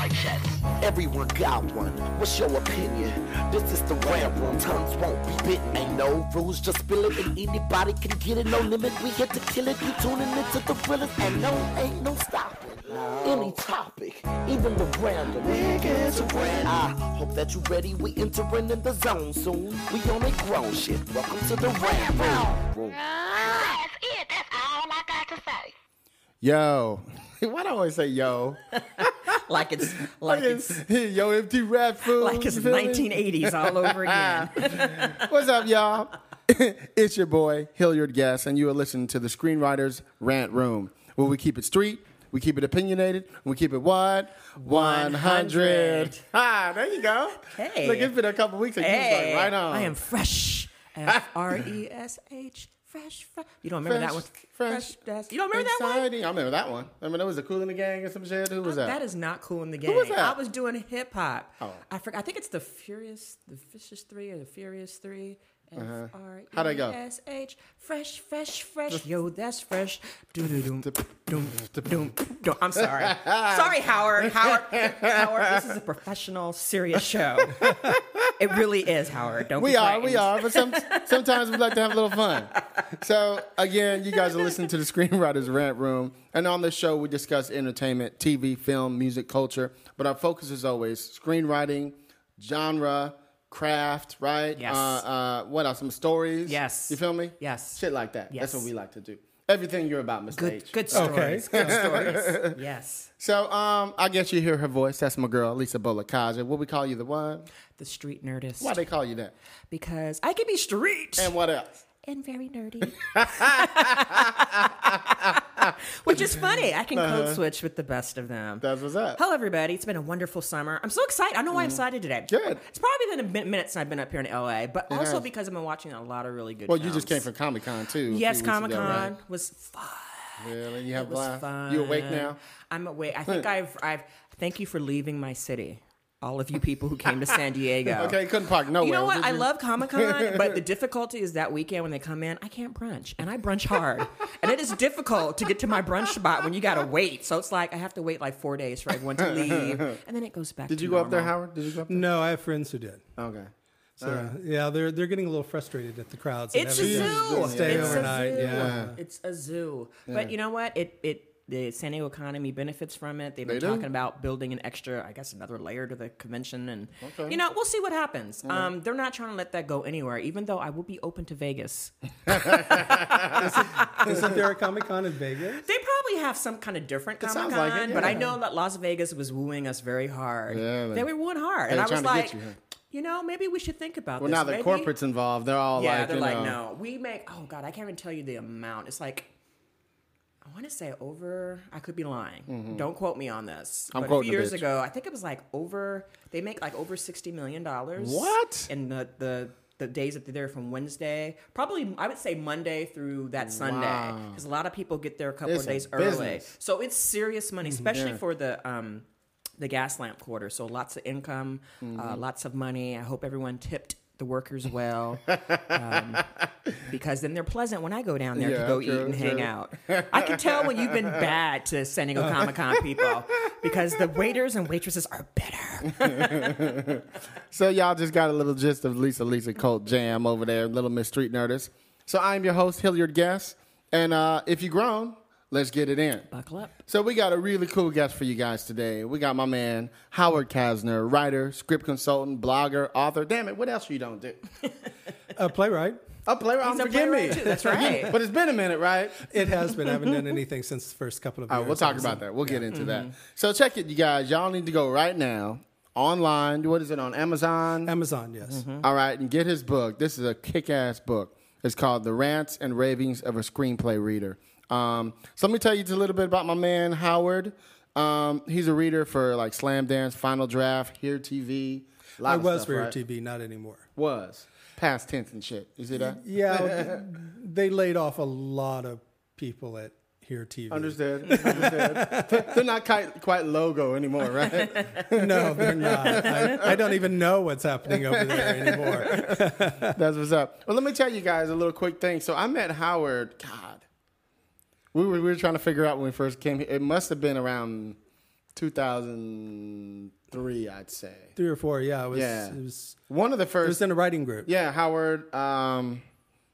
mic check. Everyone got one. What's your opinion? This is the rant room. Tongues won't be bitten. Ain't no rules, just spill it, and anybody can get it. No limit. We here to kill it. You tuning into the thrillers, and no, ain't no stopping. Any topic, even the random. We get to random. I hope that you ready. We entering in the zone soon. We on a grown shit. Welcome to the rant room. That's it. That's all I got to say. Yo. Why do I always say yo? Like it's like it's yo, empty rap food. like it's you me? 1980s all over again. What's up, y'all? it's your boy, Hilliard Guest, and you are listening to the Screenwriters Rant Room, where we keep it street, we keep it opinionated, and we keep it what? 100. 100. Ah, there you go. Hey. Look, it's been a couple weeks, and you was hey, like, right on. I am fresh. F R E S H. Fresh, fresh. You don't remember that one? Fresh, that's- You don't remember that one? I remember that one. I mean, there was a Cool in the Gang or some shit. Who was that? That is not cool in the game. was that? I was doing hip hop. Oh. I forgot. I think it's the Furious, the Vicious Three or the Furious Three. F R. How'd E go? S H. Fresh, fresh, fresh. Yo, that's fresh. Doo doo doo. Doom, doom, doom. I'm sorry. sorry, Howard. Howard. Howard. This is a professional, serious show. it really is, Howard. Don't We be are, we are, but some, sometimes we like to have a little fun. So, again, you guys are listening to the Screenwriters Rant Room, and on this show, we discuss entertainment, TV, film, music, culture, but our focus is always screenwriting, genre, craft, right? Yes. Uh, uh, what else? Some stories. Yes. You feel me? Yes. Shit like that. Yes. That's what we like to do. Everything you're about, Mr. Good, H. good stories. Okay. Good stories. Yes. So, um, I guess you hear her voice. That's my girl, Lisa Bolekaja. What we call you, the one? The street nerdist. Why they call you that? Because I can be street. And what else? And very nerdy. Which is funny. I can code uh-huh. switch with the best of them. That's what's up. Hello, everybody. It's been a wonderful summer. I'm so excited. I don't know why I'm mm. excited today. Good. It's probably been a min- minute since I've been up here in LA, but also has. because I've been watching a lot of really good Well, you just came from Comic Con, too. Yes, Comic Con right? was fun. Really? You have It was fun. You awake now? I'm awake. I think I've, I've, thank you for leaving my city. All of you people who came to San Diego. Okay, couldn't park nowhere. You know what? I love Comic Con, but the difficulty is that weekend when they come in, I can't brunch, and I brunch hard, and it is difficult to get to my brunch spot when you gotta wait. So it's like I have to wait like four days for everyone to leave, and then it goes back. Did to you go up there. Howard? Did you go up there? No, I have friends who did. Okay. So yeah, they're they're getting a little frustrated at the crowds. and It's a zoo. Stay it's overnight. A zoo. Yeah. It's a zoo. But you know what? It it the San Diego economy benefits from it. They've been They talking about building an extra, I guess, another layer to the convention, and Okay. you know, we'll see what happens. Um, they're not trying to let that go anywhere. Even though I will be open to Vegas. Isn't there a Comic Con in Vegas? They probably have some kind of different Comic like Con, but I know that Las Vegas was wooing us very hard. Yeah, they- they were wooing hard, and I was trying to get like, you, know, maybe we should think about Well, this. now that Maybe- corporate's involved, they're all yeah, like, they're like, know, no, we make. Oh God, I can't even tell you the amount. It's like. I want to say over. I could be lying. Don't quote me on this. Mm-hmm. I'm but a few years ago, I think it was like over. They make like over sixty million dollars. What? In the the the days that they're there from Wednesday, probably I would say Monday through that Sunday, because a lot of people get there a couple It's of days early. So it's serious money, especially Yeah. for the um the Gaslamp Quarter. So lots of income, Mm-hmm. uh, lots of money. I hope everyone tipped the workers well, um, because then they're pleasant when I go down there Yeah, to go true, eat and hang out. I can tell when you've been bad to San Diego Comic Con people because the waiters and waitresses are better. So y'all just got a little gist of Lisa Lisa Cult Jam over there, Little Miss Street Nerdist. So I'm your host, Hilliard Guest. And uh, if you're grown, let's get it in. Buckle up. So we got a really cool guest for you guys today. We got my man, Howard Casner, writer, script consultant, blogger, author. Damn it, what else you don't do? A playwright. A playwright, He's a forgive playwright me. too, that's right. but it's been a minute, right? It has been. I haven't done anything since the first couple of All years. right, we'll talk about that. We'll get into that. Mm-hmm. So check it, you guys. Y'all need to go right now online. What is it on Amazon? Amazon, yes. Mm-hmm. All right, and get his book. This is a kick-ass book. It's called "The Rants and Ravings of a Screenplay Reader." Um, so let me tell you just a little bit about my man Howard. Um, he's a reader for like Slamdance, Final Draft, Here TV. I was stuff, for right? TV, not anymore. Was past tense and shit. You see that? Yeah, they laid off a lot of people at Here TV. Understood. Understood. They're not quite, quite logo anymore, right? No, they're not. I, I don't even know what's happening over there anymore. That's what's up. Well, let me tell you guys a little quick thing. So I met Howard. God, we were we were trying to figure out when we first came here. It must have been around 2003, I'd say. Three or four, yeah. It was, Yeah. it was, One of the it first. was in a writing group. yeah, Howard um,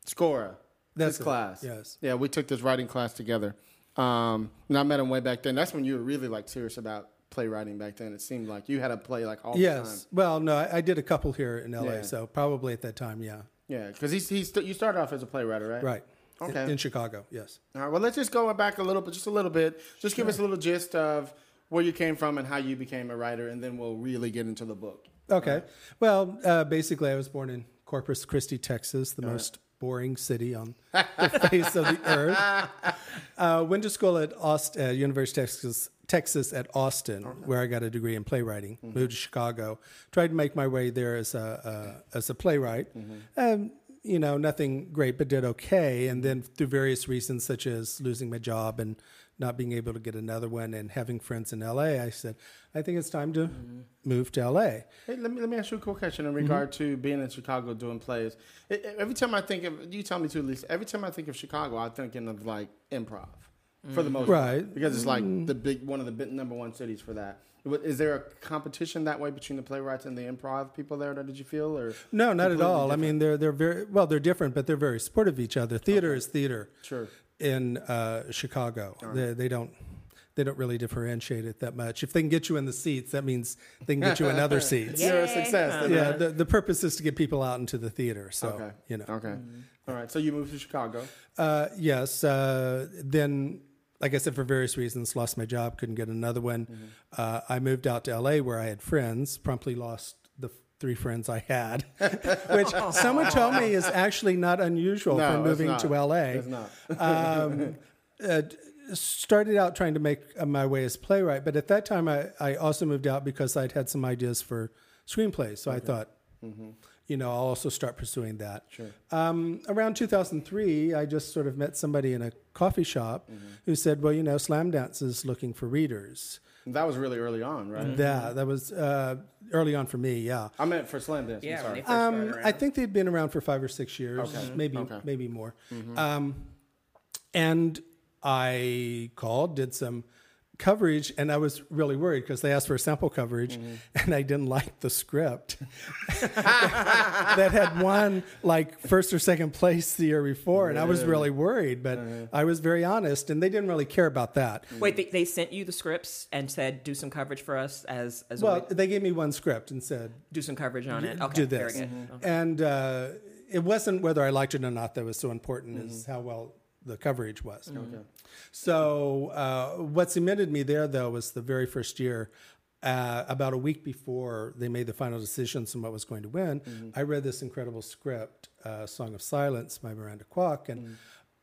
Scora. That's class. yes. Yeah, we took this writing class together. Um, and I met him way back then. That's when you were really like serious about playwriting back then. It seemed like you had a play like all the time. Yes. Well, no, I, I did a couple here in LA, Yeah. so probably at that time, yeah. Yeah, because he's, he's st- you started off as a playwright, right? Right. In- Okay. In, Chicago, yes. All right. Well, let's just go back a little bit, just a little bit. Just give us a little gist of where you came from and how you became a writer, and then we'll really get into the book. Okay. Well, uh, basically, I was born in Corpus Christi, Texas, the most boring city on the face of the earth. Uh, went to school at Aust- uh, University of Texas, Texas at Austin, where I got a degree in playwriting. Moved to Chicago, tried to make my way there as a uh, as a playwright. Um, you know, nothing great, but did okay. And then through various reasons, such as losing my job and not being able to get another one, and having friends in LA, I said, I think it's time to mm-hmm. move to LA. Hey, let me let me ask you a cool question in mm-hmm. regard to being in Chicago doing plays. I- I- every time I think of you, tell me too, Lisa. Every time I think of Chicago, I'm thinking of like improv for the mm-hmm. most Right. part, because it's like the big one of the big, number one cities for that. Is there a competition that way between the playwrights and the improv people there? Did you feel or No, not at all. I mean, they're they're very well. They're different, but they're very supportive of each other. Theater is theater. Sure. In uh, Chicago, they, they don't they don't really differentiate it that much. If they can get you in the seats, that means they can get you in other seats. You're a success. Yeah, the, the purpose is to get people out into the theater. So Okay. you know, Okay. All right. So you moved to Chicago. uh, yes. Uh, then, like I said, for various reasons, lost my job, couldn't get another one. Uh, I moved out to LA where I had friends. Promptly lost the three friends I had, which someone told me is actually not unusual No, for moving to LA. It's not. um, uh, started out trying to make uh, my way as playwright, but at that time I, I also moved out because I'd had some ideas for screenplays. So I thought, you know, I'll also start pursuing that. Sure. Um, around 2003, I just sort of met somebody in a coffee shop who said, well, you know, Slamdance is looking for readers. That was really early on, right? Yeah, that was uh, early on for me, yeah. I meant for slam dance. Yeah, I'm sorry. Um. I think they'd been around for five or six years, Okay. maybe Okay. maybe more. Um, and I called, did some coverage, and I was really worried because they asked for a sample coverage, mm-hmm. and I didn't like the script that had won like first or second place the year before, and I was really worried. But uh-huh. I was very honest, and they didn't really care about that. Mm-hmm. Wait, they, they sent you the scripts and said do some coverage for us as as a Well, way- they gave me one script and said, do some coverage on it. Okay, do this. very good. Mm-hmm. And uh, it wasn't whether I liked it or not that was so important Is how well the coverage was. So uh, what cemented me there, though, was the very first year. Uh, about a week before they made the final decisions on what was going to win, I read this incredible script, uh, "Song of Silence" by Miranda Kwok, and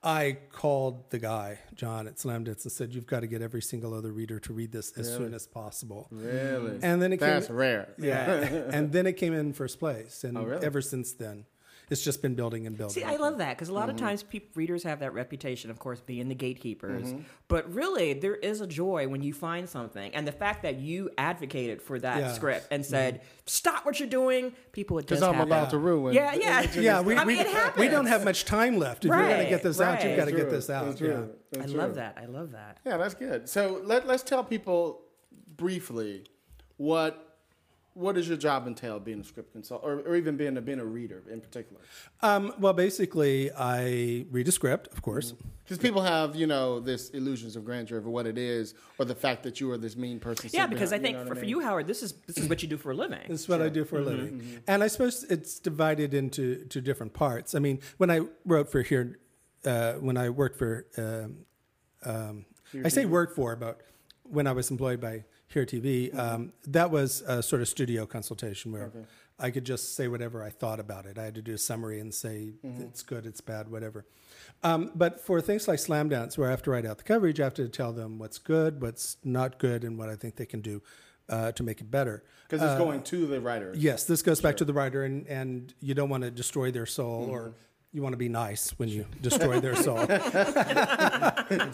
I called the guy John at Slamdance and said, "You've got to get every single other reader to read this as soon as possible." Really? And then it That's came, rare. yeah. and then it came in first place. And Oh, really? ever since then, it's just been building and building. See, I love that because a lot Mm-hmm. of times peop readers have that reputation, of course, being the gatekeepers. Mm-hmm. But really, there is a joy when you find something, and the fact that you advocated for that Yeah. script and said, "Stop what you're doing," people, it does Because I'm happen. about to ruin. Yeah, yeah, yeah, we, I mean, it happens. we don't have much time left. If you're going to get this out, you've got to get this out. Yeah. I That's love that. I love that. Yeah, that's good. So let, let's tell people briefly what what does your job entail being a script consultant or, or even being a being a reader in particular? Um, well, basically, I read a script, of course. Because people have you know this illusions of grandeur of what it is, or the fact that you are this mean person. Yeah, sitting because I behind- think know for, what I for you, Howard, this is this is what you do for a living. This is what I do for a living. And I suppose it's divided into to different parts. I mean, when I wrote for here, uh, when I worked for, um, um, I say worked for, but when I was employed by Here TV, um, that was a sort of studio consultation where I could just say whatever I thought about it. I had to do a summary and say it's good, it's bad, whatever. Um, but for things like Slamdance, where I have to write out the coverage, I have to tell them what's good, what's not good, and what I think they can do uh, to make it better. because it's going to the writer. Yes, this goes back to the writer, and, and you don't want to destroy their soul, or Mm-hmm. You want to be nice when you destroy their soul.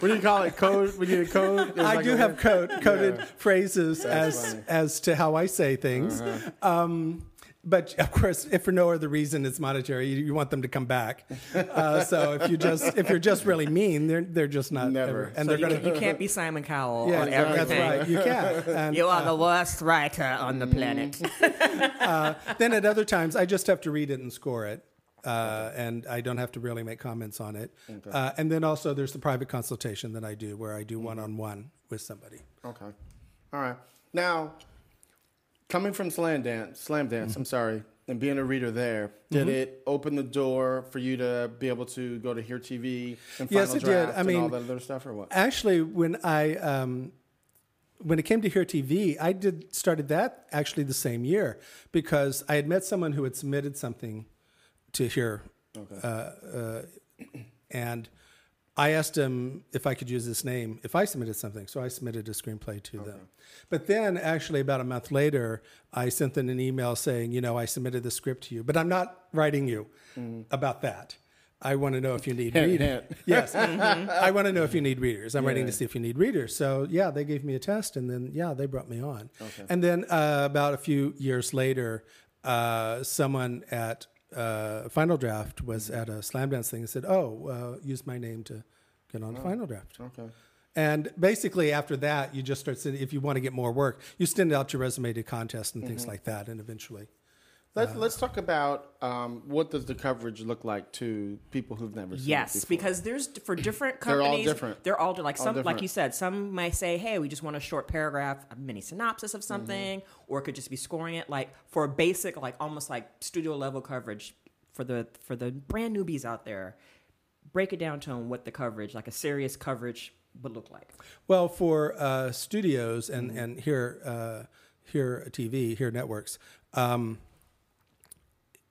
What do you call it? Code? When you code? I like do have code, coded phrases That's as funny. Uh-huh. as to how I say things. Um, but of course, if for no other reason it's monetary, you, you want them to come back. Uh, so if you just if you're just really mean, they're they're just not Never. ever- and So they're you, gonna. can, you can't be Simon Cowell yeah, on that's everything. right. You can. And, You are the worst writer on the planet. then at other times, I just have to read it and score it. Uh, and I don't have to really make comments on it. Uh, and then also, there's the private consultation that I do, where I do one on one with somebody. Okay. All right. Now, coming from Slamdance, Slam Dance, Mm-hmm. I'm sorry, and being a reader there, did it open the door for you to be able to go to Here TV and Final Yes, it did. I and all that other stuff, or what? Actually, when I um, when it came to Here TV, I did started that actually the same year because I had met someone who had submitted something to Here, uh, uh, and I asked him if I could use this name if I submitted something. So I submitted a screenplay to them. But then, actually, about a month later, I sent them an email saying, you know, I submitted the script to you, but I'm not writing you about that. I want to know if you need readers. Yes, I want to know if you need readers. I'm writing to see if you need readers. So yeah, they gave me a test, and then yeah, they brought me on. And then uh, about a few years later, uh, someone at uh, Final Draft was at a Slamdance thing and said, "Oh, uh, use my name to get on Final Draft." Okay. And basically, after that, you just start sending. If you want to get more work, you send out your resume to contests and things like that, and eventually. Let's, let's talk about um, what does the coverage look like to people who've never seen it Yes, because there's for different companies. They're all companies. different. They're all like All some, different. like you said, some might say, "Hey, we just want a short paragraph, a mini synopsis Mm-hmm. of something," or it could just be scoring it. Like for a basic, like almost like studio level coverage for the for the brand newbies out there. Break it down to them what the coverage, like a serious coverage, would look like. Well, for uh, studios and and here uh, here TV here networks, um,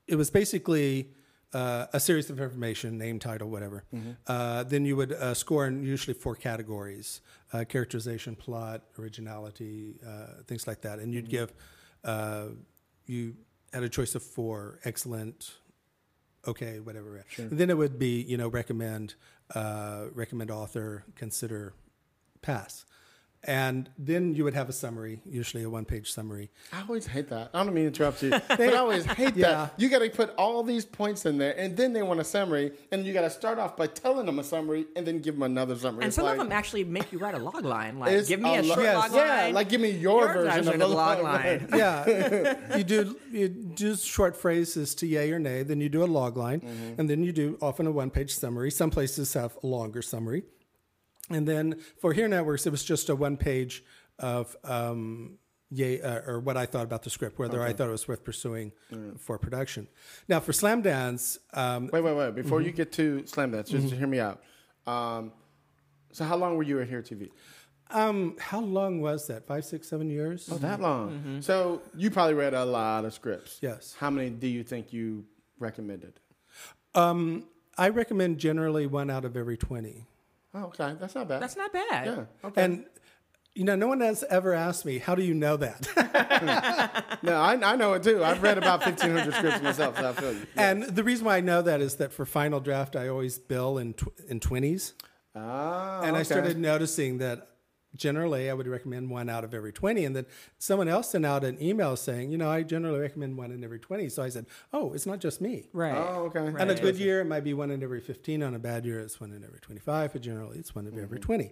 it was basically uh, a series of information, name, title, whatever. Uh, then you would uh, score in usually four categories: uh, characterization, plot, originality, uh, things like that. And you'd give uh, you had a choice of four: excellent, okay, whatever. And then it would be, you know, recommend, uh, recommend author, consider, pass. And then you would have a summary, usually a one page summary. I always hate that. I don't mean to interrupt you, but I always hate Yeah. that. You got to put all these points in there, and then they want a summary, and you got to start off by telling them a summary, and then give them another summary. And It's some like, of them actually make you write a log line. Like, give me a, lo- short Yes. log Yeah, line. like give me your, version, of the log log line. Yeah, you do you do short phrases to yay or nay. Then you do a log line, mm-hmm. and then you do often a one page summary. Some places have a longer summary, and then for Here Networks, it was just a one page of um, yay uh, or what I thought about the script, whether I thought it was worth pursuing for production. Now for Slamdance, um, Wait, wait, wait. Before Mm-hmm. you get to Slamdance, just hear me out. Um, so, how long were you at Here TV? um, how long was that? Five, six, seven years? Oh, that long. Mm-hmm. So, you probably read a lot of scripts. Yes. How many do you think you recommended? Um, I recommend generally one out of every twenty. Oh, okay. That's not bad. That's not bad. yeah. Okay. And you know, no one has ever asked me, "How do you know that?" no, I, I know it too. I've read about 1,500 scripts myself, so I feel you. and the reason why I know that is that for final draft, I always bill in tw- in twenties, Ah, and I started noticing that generally I would recommend one out of every twenty, and then someone else sent out an email saying, "You know, I generally recommend one in every 20. So I said, "Oh, it's not just me." Right. Oh, okay. On a good year, it might be one in every 15. On a bad year, it's one in every 25. But generally, it's one in every 20.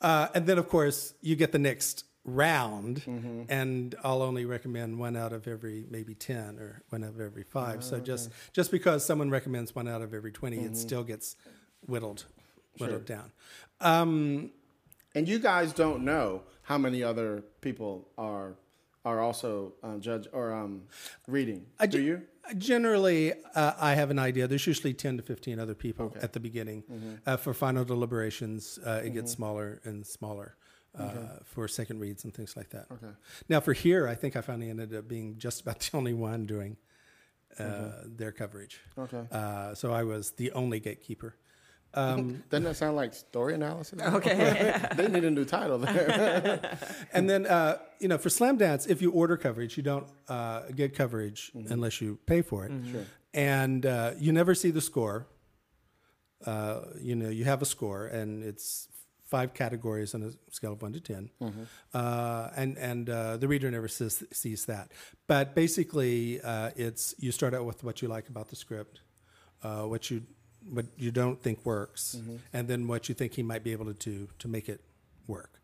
Uh, and then, of course, you get the next round, and I'll only recommend one out of every maybe 10 or one out of every five. so just just because someone recommends one out of every 20, it still gets whittled whittled down. Um, And you guys don't know how many other people are are also uh, judge or um, reading. I Do you? Generally, uh, I have an idea. There's usually 10 to 15 other people at the beginning. Uh, for final deliberations, uh, it gets smaller and smaller uh, for second reads and things like that. Okay. Now, for here, I think I finally ended up being just about the only one doing uh, their coverage. Okay. Uh, so I was the only gatekeeper. Um, Doesn't that sound like story analysis? Okay. they need a new title there. and then, uh, you know, for Slamdance, if you order coverage, you don't uh, get coverage unless you pay for it. Sure. And uh, you never see the score. Uh, you know, you have a score, and it's five categories on a scale of one to 10 uh, and and uh, the reader never says, sees that. But basically, uh, it's you start out with what you like about the script, uh, what you what you don't think works, mm-hmm. and then what you think he might be able to do to make it work.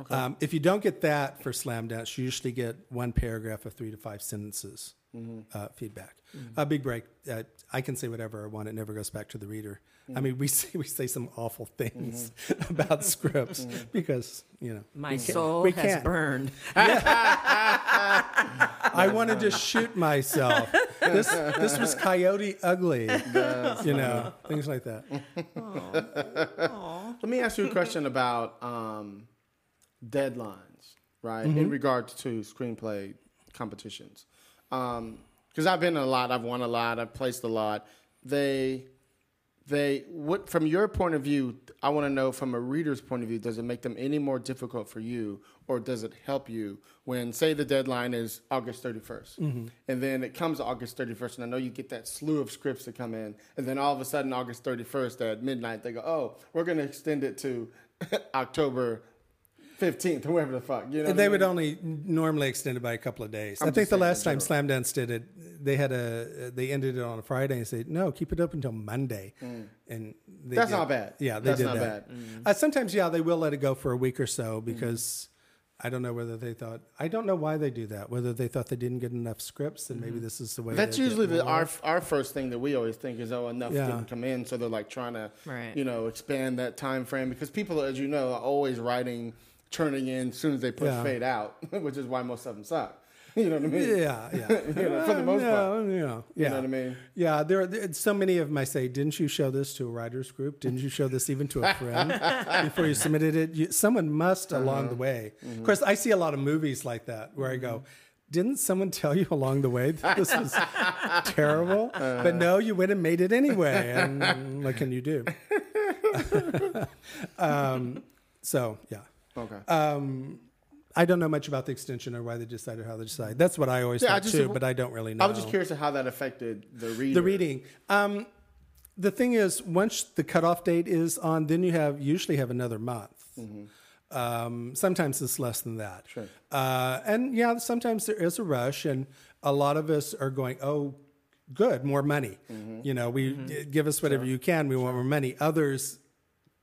Mm-hmm. Um, if you don't get that for Slamdance, you usually get one paragraph of three to five sentences mm-hmm. uh, feedback. A big break. Uh, I can say whatever I want. It never goes back to the reader. I mean, we say we say some awful things about scripts because you know My we can't- soul we has can't. burned. I wanted to shoot myself. This this was Coyote Ugly. you know things like that. Let me ask you a question about um, deadlines, right? Mm-hmm. In regards to screenplay competitions, because I've been in a lot, I've won a lot, I've placed a lot. They, they, what from your point of view? I want to know from a reader's point of view. Does it make them any more difficult for you, or does it help you when, say, the deadline is August 31st, Mm-hmm. and then it comes August 31st, and I know you get that slew of scripts that come in, and then all of a sudden August 31st at midnight they go, oh, we're going to extend it to October 15th, or whatever the fuck. You know, what They I would only normally extend it by a couple of days. I I'm think the last time general. Slamdance did it, they had a they ended it on a Friday and said no, keep it up until Monday, and they Mm. That's did- not bad. Yeah, they That's did not that. bad. Mm. Uh, sometimes, yeah, they will let it go for a week or so because I don't know whether they thought I don't know why they do that. Whether they thought they didn't get enough scripts, and maybe this is the way. Mm-hmm. That's usually the, our our first thing that we always think is oh enough Yeah. didn't come in, so they're like trying to Right. you know expand that time frame because people, as you know, are always writing, churning in as soon as they push Yeah. fade out, which is why most of them suck. You know what I mean? Yeah, yeah. You know, for the most part. yeah, yeah. You know what I mean? Yeah, there are there, so many of them. I say, didn't you show this to a writers group? Didn't you show this even to a friend before you submitted it? You, someone must uh-huh. along the way. Mm-hmm. Of course, I see a lot of movies like that where I go. Mm-hmm. Didn't someone tell you along the way that this was terrible? but no, you went and made it anyway. And what can you do? um, so yeah. Okay. Um, I don't know much about the extension or why they decided how they decided. That's what I always Yeah, I thought just- too, but I don't really know. I was just curious how that affected the reading. The reading. Um, the thing is, once the cutoff date is on, then you have usually have another month. Um, sometimes it's less than that. Sure. Uh, and yeah, sometimes there is a rush, and a lot of us are going, "Oh, good, more money." You know, we give us whatever you can. We want more money. Others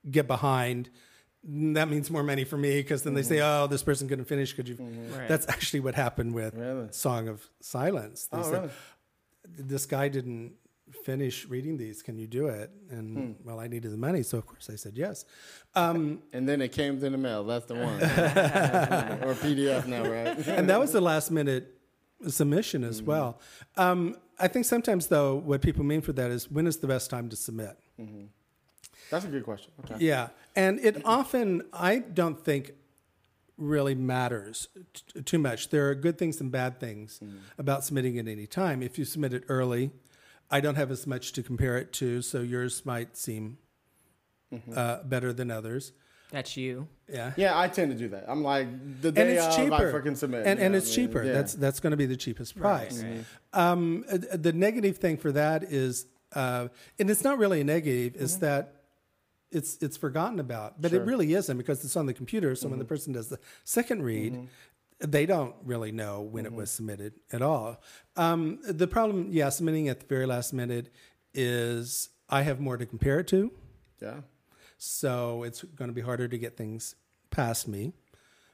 get behind. That means more money for me because then they say, "Oh, this person couldn't finish." Could you? Right. That's actually what happened with Really? Song of Silence. They Oh, said, really? this guy didn't finish reading these. Can you do it? And Hmm. well, I needed the money, so of course I said yes. Um, And then it came in the mail. That's the one. or PDF now, right? and that was the last minute submission as well. Um, I think sometimes though, what people mean for that is when is the best time to submit? That's a good question. Okay. Yeah, and it often I don't think really matters t- too much. There are good things and bad things about submitting at any time. If you submit it early, I don't have as much to compare it to, so yours might seem uh, better than others. That's you. Yeah. Yeah, I tend to do that. I'm like the And day it's of, cheaper, I freaking submit, and, and it's I mean? cheaper. Yeah. That's that's going to be the cheapest price. right. Um, uh, the negative thing for that is, uh, and it's not really a negative, is Mm-hmm. that it's it's forgotten about, but it really isn't because it's on the computer. So when Mm-hmm. the person does the second read, they don't really know when Mm-hmm. it was submitted at all. Um, the problem, yeah, submitting at the very last minute is I have more to compare it to, yeah. so it's going to be harder to get things past me.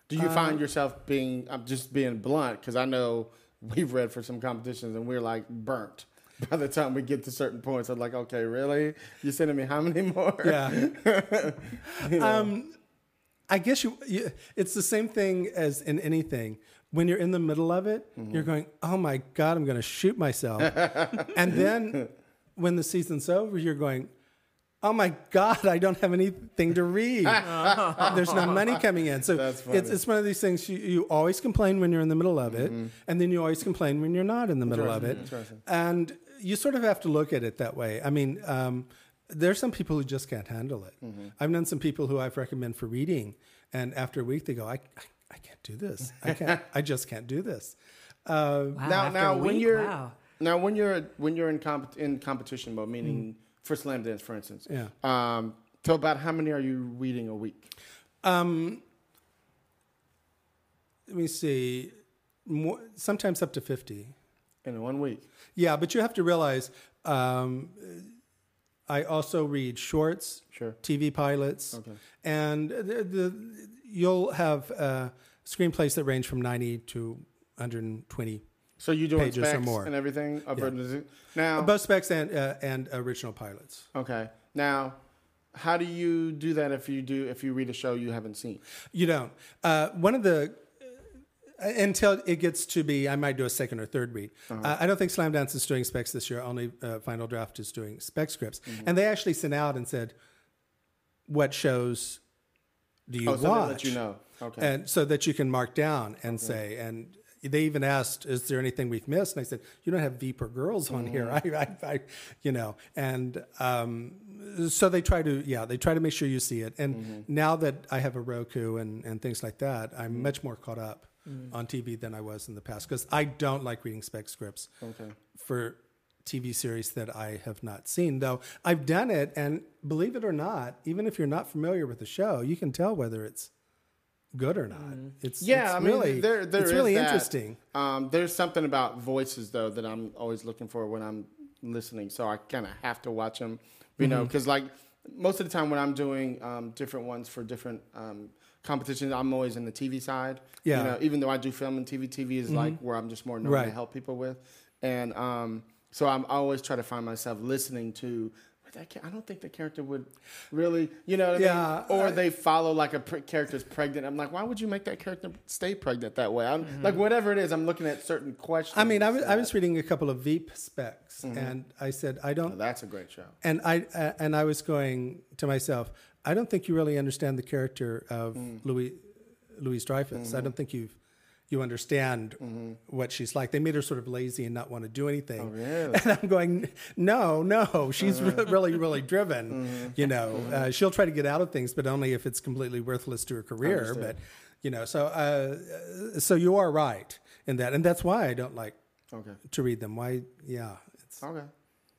Do you Uh, find yourself being? I'm just being blunt because I know we've read for some competitions and we're like burnt. By the time we get to certain points, I'm like, okay, really? You're sending me how many more? Yeah. um, I guess you, you. It's the same thing as in anything. When you're in the middle of it, you're going, "Oh my god, I'm going to shoot myself," and then when the season's over, you're going. Oh my God! I don't have anything to read. There's no money coming in, so it's it's one of these things. You, you always complain when you're in the middle of it, and then you always complain when you're not in the middle of it. And you sort of have to look at it that way. I mean, um, there's some people who just can't handle it. Mm-hmm. I've known some people who I've recommended for reading, and after a week they go, I, I, I can't do this. I can't. I just can't do this. Uh, Wow, Now, now a when you're wow. now when you're when you're in comp- in competition mode, meaning for Slamdance, for instance. Yeah. Um, so about how many are you reading a week? Let me see. More, sometimes up to 50. In one week. Yeah, but you have to realize um, I also read shorts, Sure. TV pilots, okay. and the, the, you'll have uh, screenplays that range from 90 to 120. So you do Pages or specs more. and everything? It? Now, Both specs and, uh, and original pilots. okay. Now, how do you do that if you do if you read a show you haven't seen? You don't. Uh, one of the until it gets to be, I might do a second or third read. Uh-huh. Uh, I don't think Slamdance is doing specs this year. Only uh, Final Draft is doing spec scripts, Mm-hmm. and they actually sent out and said, "What shows do you Oh, so watch?" let you know. Okay. and so that you can mark down and say and. They even asked, "Is there anything we've missed?" And I said, "You don't have Viper girls on here, Mm-hmm. I, I, I, you know." And um, so they try to, yeah, they try to make sure you see it. And Mm-hmm. now that I have a Roku and, and things like that, I'm much more caught up on TV than I was in the past because I don't like reading spec scripts Okay. for TV series that I have not seen. Though I've done it, and believe it or not, even if you're not familiar with the show, you can tell whether it's good or not. It's Yeah, it's I mean, really, there, there it's is really that. interesting. Um, there's something about voices though that I'm always looking for when I'm listening, so I kind of have to watch them, you know, Mm-hmm. because like most of the time when I'm doing um, different ones for different um, competitions, I'm always in the TV side. Yeah. Mm-hmm. You know, even though I do film and TV, TV is like where I'm just more known to help people with, and um, so I'm I always try to find myself listening to. "But that ca- I don't think the character would really, you know, what I Yeah, mean? Or I- they follow like a pre- character's pregnant. I'm like, why would you make that character stay pregnant that way? I'm Mm-hmm. like, whatever it is, I'm looking at certain questions. I mean, I was, I was reading a couple of Veep specs, Mm-hmm. and I said, I don't, That's a great show. and I uh, and I was going to myself, I don't think you really understand the character of Mm. Louis Louise Dreyfus. Mm-hmm. I don't think you you understand what she's like. They made her sort of lazy and not want to do anything. Oh, really? And I'm going, no, no, she's re- really, really driven. Mm-hmm. You know, uh, she'll try to get out of things, but only if it's completely worthless to her career. But you know, so uh, so you are right in that, and that's why I don't like Okay. to read them. Why? Yeah, it's Okay.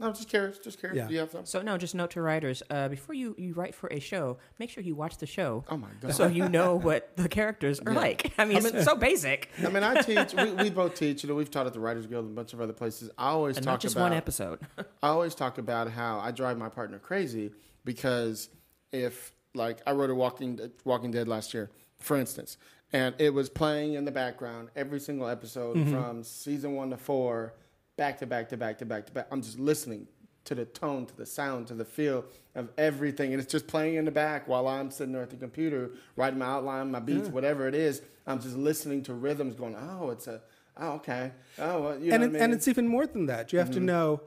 No, just curious. Just curious. Yeah. Do you have something? So no, just note to writers: uh, before you, you write for a show, make sure you watch the show. Oh my god. So you know what the characters are like. I mean, it's so basic, I mean, I teach. We, we both teach. You know, we've taught at the Writers Guild and a bunch of other places. I always and talk not just about one episode. I always talk about how I drive my partner crazy because if like I wrote a Walking Walking Dead last year, for instance, and it was playing in the background every single episode from season one to four, back to back to back to back to back. I'm just listening to the tone, to the sound, to the feel of everything, and it's just playing in the back while I'm sitting there at the computer writing my outline, my beats, whatever it is. I'm just listening to rhythms, going, "Oh, it's a." Oh, okay. Oh, well, you know and what it, I mean? and it's even more than that. You have to mm-hmm. know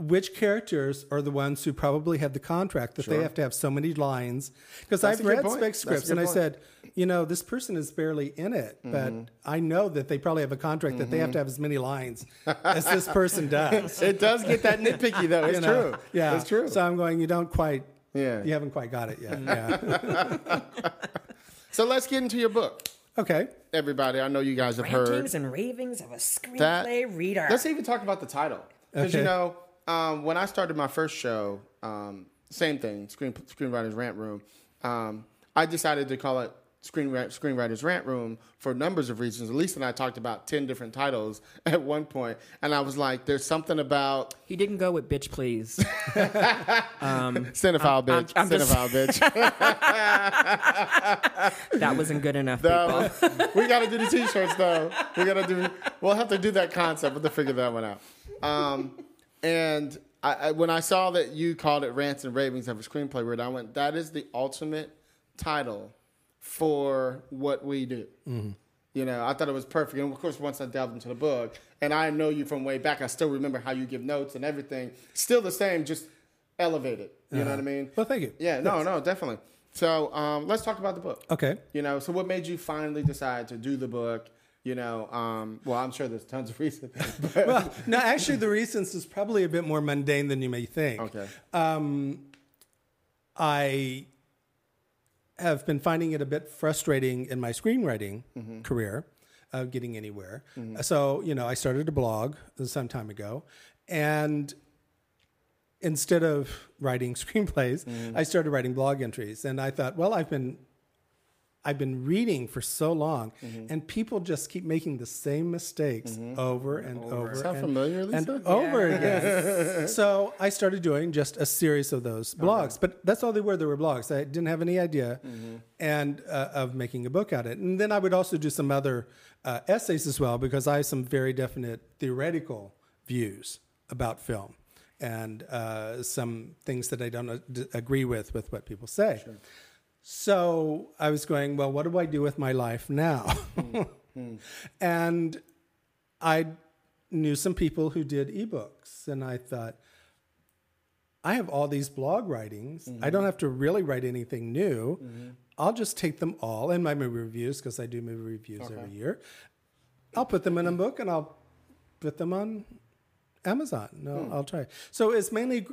which characters are the ones who probably have the contract that they have to have so many lines. Because I've read point. spec scripts good and I said, you know, this person is barely in it, mm-hmm. but I know that they probably have a contract that they have mm-hmm. to have as many lines as this person does. it does get that nitpicky though. It's You know? true. Yeah, it's true. So I'm going. You don't quite. Yeah. You haven't quite got it yet. Mm-hmm. Yeah. So let's get into your book, okay. everybody. I know you guys have heard Rantings and ravings of a that. screenplay reader. Let's even talk about the title because you know um, when I started my first show, um, same thing, screen screenwriters rant room. Um, I decided to call it Screen Screenwriters Rant Room for numbers of reasons. Lisa and I talked about ten different titles at one point, and I was like, "There's something about he didn't go with bitch, please. cinephile I'm- bitch, I'm just- cinephile bitch." that wasn't good enough, No, people. we got to do the t-shirts though. We got to do. We'll have to do that concept. We'll have to figure that one out. Um, and I, I, when I saw that you called it "Rants and Ravings of a Screenplay Reader," I went, "That is the ultimate title for what we do." You know, I thought it was perfect. And of course, once I delved into the book, and I know you from way back, I still remember how you give notes and everything. Still the same, just elevated. You know what I mean? Well, thank you. Yeah, no, no, definitely. So um, let's talk about the book. Okay. You know, so what made you finally decide to do the book? You know, um, well, I'm sure there's tons of reasons. But, Well, no, actually, the reasons is probably a bit more mundane than you may think. okay. I have been finding it a bit frustrating in my screenwriting career, uh, getting anywhere. So, you know, I started a blog some time ago, and instead of writing screenplays, I started writing blog entries. And I thought, well, I've been I've been reading for so long, Mm-hmm. and people just keep making the same mistakes over and over. Sound and, familiar, and Lisa? over again. so I started doing just a series of those blogs, but that's all they were. They were blogs. I didn't have any idea, Mm-hmm. and uh, of making a book out of it. And then I would also do some other uh, essays as well because I have some very definite theoretical views about film and uh, some things that I don't uh, agree with with what people say. So I was going, well, what do I do with my life now? and I knew some people who did ebooks, and I thought, I have all these blog writings. I don't have to really write anything new. I'll just take them all and my movie reviews because I do movie reviews every year. I'll put them in a book and I'll put them on Amazon. No, Hmm. I'll try. So it's mainly gr-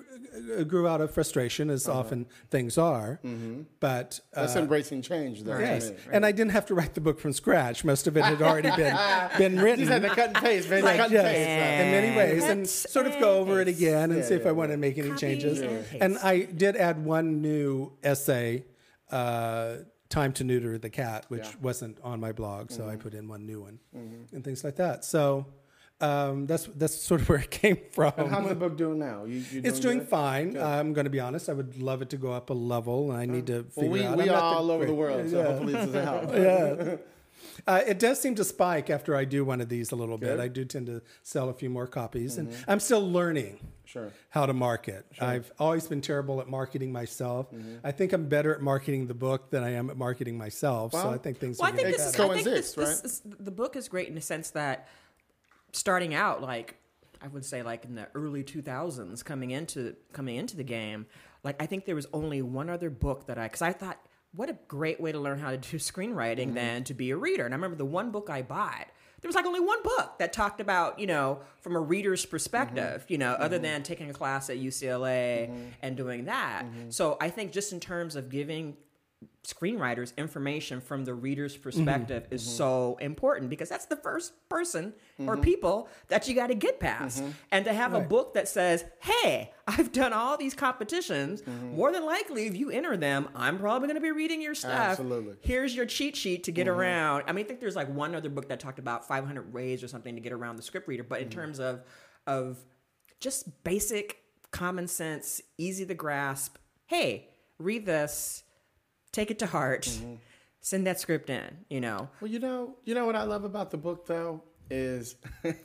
uh, grew out of frustration, as often things are. But uh, That's embracing change, though. yes, me. and I didn't have to write the book from scratch. Most of it had already been been written. You just had to cut and paste, man. Like, cut and yes, paste. in many ways, and sort of go over it again and Yeah, see if yeah, I want to make any Copy changes. and. And I did add one new essay, uh, "Time to Neuter the Cat," which Yeah. Mm-hmm. wasn't on my blog, so I put in one new one and things like that. So um, that's that's sort of where it came from. And how's the book doing now? You, you It's doing good? fine. I'm going to be honest. I would love it to go up a level, and I need to Well, figure we, out. we I'm are not all over the great- world, so Yeah. hopefully this doesn't help. yeah. Uh, it does seem to spike after I do one of these a little bit. I do tend to sell a few more copies, and I'm still learning Sure. how to market. I've always been terrible at marketing myself. I think I'm better at marketing the book than I am at marketing myself. so I think things Well, are I think getting this is. I think this, coexists, this is, the book is great in the sense that starting out, like I would say, like in the early 2000s, coming into coming into the game, like I think there was only one other book that I, because I thought, what a great way to learn how to do screenwriting mm-hmm. than to be a reader. And I remember the one book I bought. There was like only one book that talked about, you know, from a reader's perspective, mm-hmm. you know, other mm-hmm. than taking a class at UCLA and doing that. So I think just in terms of giving screenwriters information from the reader's mm-hmm. perspective is mm-hmm. so important because that's the first person or mm-hmm. people that you got to get past. And to have a book that says, hey, I've done all these competitions, more than likely, if you enter them, I'm probably going to be reading your stuff. Absolutely. Here's your cheat sheet to get around. I mean, I think there's like one other book that talked about 500 ways or something to get around the script reader, but in terms of, of just basic common sense, easy to grasp, hey, read this take it to heart send that script in you know Well, you know, you know what I love about the book though is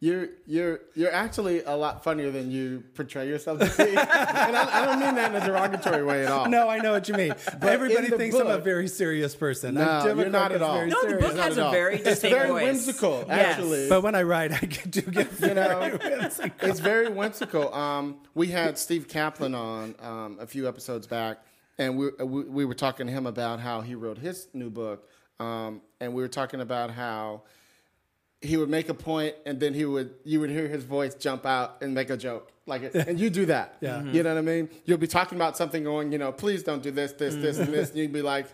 you're you're you're actually a lot funnier than you portray yourself to be, and I, I don't mean that in a derogatory way at all. No, I know what you mean. Everybody in the thinks I'm a very serious person. No, I'm you're not at all. very no the serious. book not has at a all. very It's very voice. whimsical, Yes. actually. But when I write, I do get you know, very whimsical. it's very whimsical. Um, we had Steve Kaplan on um, a few episodes back, and we, uh, we we were talking to him about how he wrote his new book, um, and we were talking about how he would make a point, and then he would you would hear his voice jump out and make a joke, like, it, and you do that, Yeah. Mm-hmm. You know what I mean? You'll be talking about something, going, you know, please don't do this, this, this, and this, mm-hmm. and you'd be like.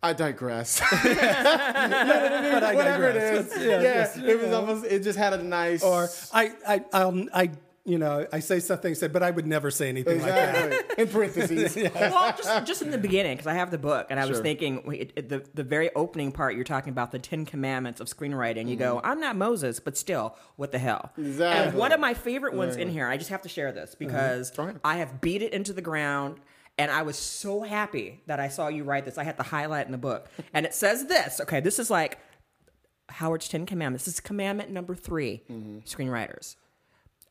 I digress. but I Whatever it digress. is, Yeah, yeah, yes, it was almost. It just had a nice. Or I, I, I'll, I, you know, I say something, said, but I would never say anything like that. exactly in parentheses. well just just in the beginning because i have the book and i was thinking wait, it, the, the very opening part you're talking about the 10 commandments of screenwriting you go mm-hmm. i'm not moses but still what the hell and Exactly. one of my favorite ones in here i just have to share this uh-huh. because Go ahead. i have beat it into the ground and I was so happy that I saw you write this. I had to highlight in the book. And it says this. Okay, this is like Howard's Ten Commandments. This is commandment number 3 mm-hmm. screenwriters.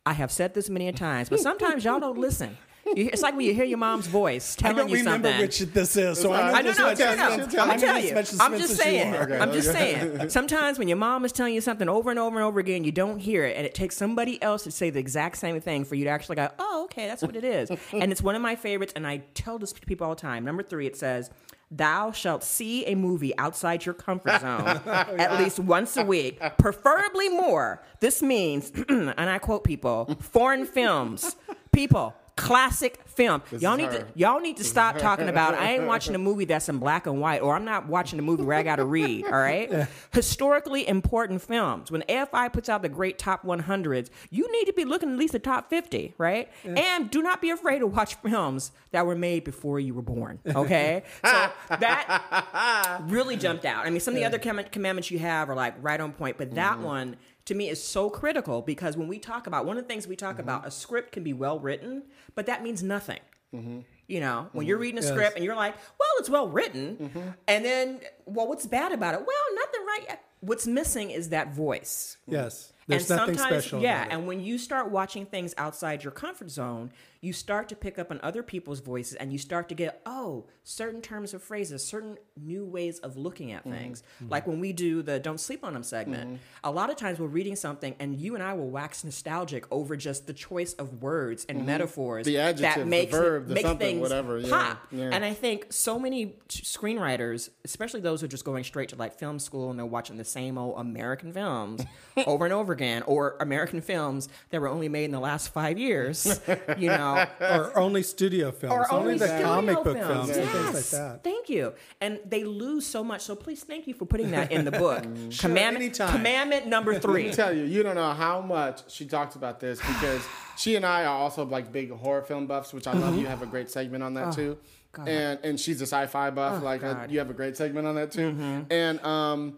I have said this many a times, but sometimes y'all don't listen. You, it's like when you hear your mom's voice I telling don't you remember something. which this is, so I I don't this know. No, no, no. I I'm know gonna tell you. I'm just saying. are. I'm just saying. Sometimes when your mom is telling you something over and over and over again, you don't hear it, and it takes somebody else to say the exact same thing for you to actually go, "Oh, okay, that's what it is." and it's one of my favorites, and I tell this to people all the time. Number three, it says. Thou shalt see a movie outside your comfort zone oh, at least once a week, preferably more. This means, and I quote people, foreign films. People, classic film. y'all need her. to y'all need to stop talking about I ain't watching a movie that's in black and white or I'm not watching a movie where I got to read, all right? Historically important films. When AFI puts out the great top 100s, you need to be looking at least the top 50, right? And do not be afraid to watch films that were made before you were born, okay? so that really jumped out. I mean, some of the other commandments you have are like right on point, but that one to me is so critical because when we talk about one of the things we talk mm-hmm. about, a script can be well written, but that means nothing. Mm-hmm. You know, when you're mm-hmm. reading a script and you're like, well, it's well written, and then, well, what's bad about it? Well, nothing right. What's missing is that voice. Yes. There's and nothing sometimes, special. yeah, about it. and when you start watching things outside your comfort zone, you start to pick up on other people's voices, and you start to get oh, certain terms of phrases, certain new ways of looking Mm-hmm. at things. Like when we do the "Don't Sleep on Them" segment, a lot of times we're reading something, and you and I will wax nostalgic over just the choice of words and metaphors Mm-hmm. The adjective, the that makes verb, the makes something, things whatever, yeah, pop. yeah. And I think so many t- screenwriters, especially those who are just going straight to like film school and they're watching the same old American films over and over again, or American films that were only made in the last five years, you know, or only studio films, or only, the studio comic book films, and Yes, things like that. Thank you. And they lose so much. So please, thank you for putting that in the book. commandment, anytime. commandment number Let three. me tell you, you don't know how much she talks about this because she and I are also like big horror film buffs, which I love. You have a great segment on that too, and and she's a sci-fi buff. like uh, God. you have a great segment on that too, and um,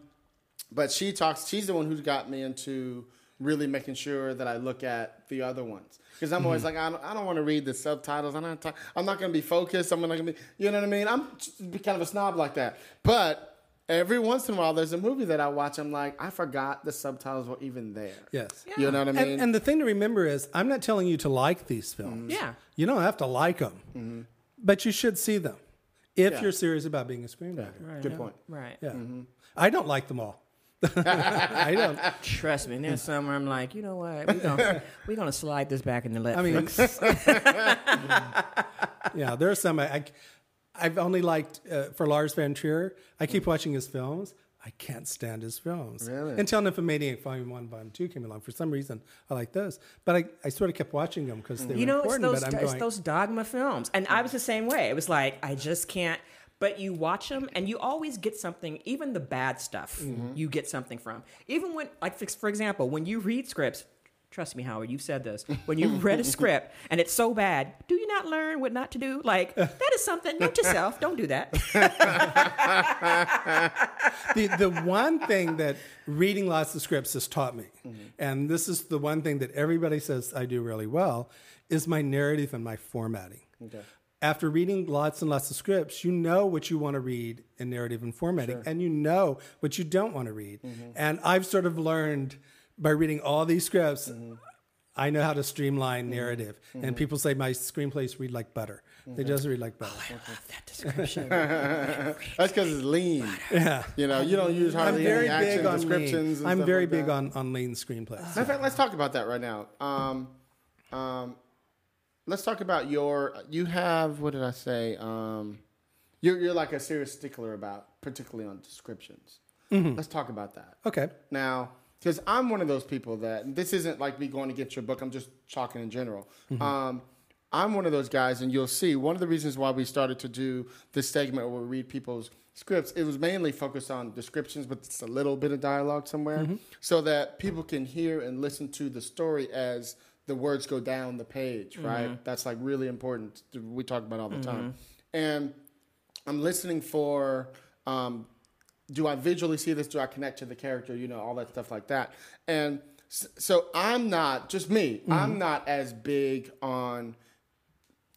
but she talks. She's the one who's got me into really making sure that I look at the other ones. Because I'm always mm-hmm. like, I don't, I don't want to read the subtitles. I'm not, I'm not going to be focused. I'm not going to be, you know what I mean? I'm kind of a snob like that. But every once in a while, there's a movie that I watch. I'm like, I forgot the subtitles were even there. Yes. You know what I mean? And, and the thing to remember is, I'm not telling you to like these films. Mm-hmm. Yeah. You don't have to like them, mm-hmm. but you should see them if Yeah. you're serious about being a screenwriter. Good point. Right. Yeah. I don't like them all. I don't. Trust me, there's some where I'm like, you know what? We're gonna, we're gonna slide this back into Netflix. I mean, yeah, there are some I, I I've only liked uh, for Lars von Trier. I keep watching his films. I can't stand his films. Really? Until Nymphomaniac Volume One, Volume Two came along. For some reason, I like those. But I, I sort of kept watching them because they you were know, it's important. those, but I'm it's going, those dogma films. And I was the same way. It was like, I just can't. But you watch them and you always get something, even the bad stuff, Mm-hmm. you get something from. Even when, like, for- example, when you read scripts, trust me, Howard, you've said this. When you read a script and it's so bad, do you not learn what not to do? Like, that is something, note yourself, don't do that. the the one thing that reading lots of scripts has taught me, and this is the one thing that everybody says I do really well, is my narrative and my formatting. After reading lots and lots of scripts, you know what you want to read in narrative and formatting, and you know what you don't want to read. Mm-hmm. And I've sort of learned by reading all these scripts. Mm-hmm. I know how to streamline mm-hmm. narrative, and people say my screenplays read like butter. They just read like butter. Oh, I love that description. That's because it's lean. Yeah, You know, you don't use I'm hardly very any big action on descriptions. and I'm stuff very like big that. on on lean screenplays. Matter of fact, let's talk about that right now. Um, um, let's talk about your. You have what did I say? Um, you're you're like a serious stickler about, particularly on descriptions. Let's talk about that Okay. now, because I'm one of those people that this isn't like me going to get your book. I'm just talking in general. Um, I'm one of those guys, and you'll see one of the reasons why we started to do this segment where we read people's scripts. It was mainly focused on descriptions, but it's a little bit of dialogue somewhere, so that people can hear and listen to the story as the words go down the page. Right? That's like really important. We talk about all the time, and I'm listening for. Um, do I visually see this? Do I connect to the character? You know, all that stuff like that. And so I'm not just me. I'm not as big on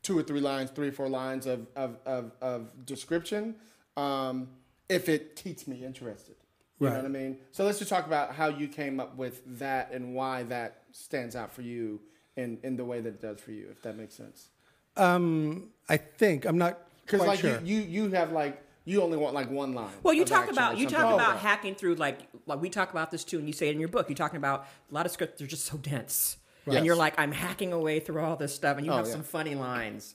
two or three lines, three or four lines of of of, of description. Um, if it keeps me interested, you know what I mean. So let's just talk about how you came up with that and why that stands out for you in in the way that it does for you, if that makes sense. Um, I think I'm not Because like sure. you, you you have like you only want like one line. Well, you talk about you talk about that. hacking through like like we talk about this too, and you say it in your book. You're talking about a lot of scripts are just so dense, Yes. and you're like, I'm hacking away through all this stuff, and you Oh, have yeah. some funny lines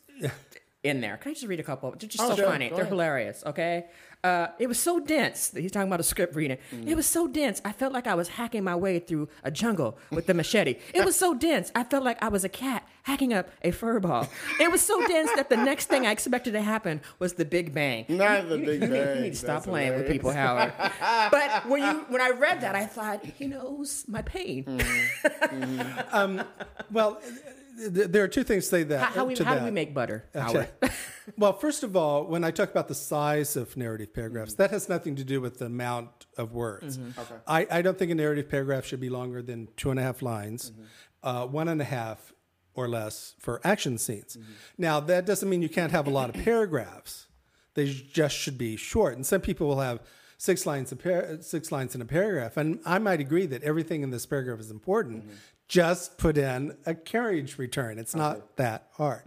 in there. Can I just read a couple? They're just Oh, so sure. funny. Go They're ahead. hilarious. Okay. Uh, it was so dense. He's talking about a script reading. Mm. It was so dense. I felt like I was hacking my way through a jungle with the machete. It was so dense. I felt like I was a cat hacking up a fur ball. It was so dense that the next thing I expected to happen was the Big Bang. Not the You- Big you, need- you Bang. need to stop That's playing with people, Howard. but when you when I read that, I thought he knows my pain. Mm. Well, th- there are two things to say that. How, how, we, to how do we make butter, Okay. Well, first of all, when I talk about the size of narrative paragraphs, mm-hmm. that has nothing to do with the amount of words. Mm-hmm. Okay. I, I don't think a narrative paragraph should be longer than two and a half lines, mm-hmm. uh, one and a half or less for action scenes. Now, that doesn't mean you can't have a lot of paragraphs. They just should be short. And some people will have six lines, a par- six lines in a paragraph. And I might agree that everything in this paragraph is important. Just put in a carriage return. It's not that hard.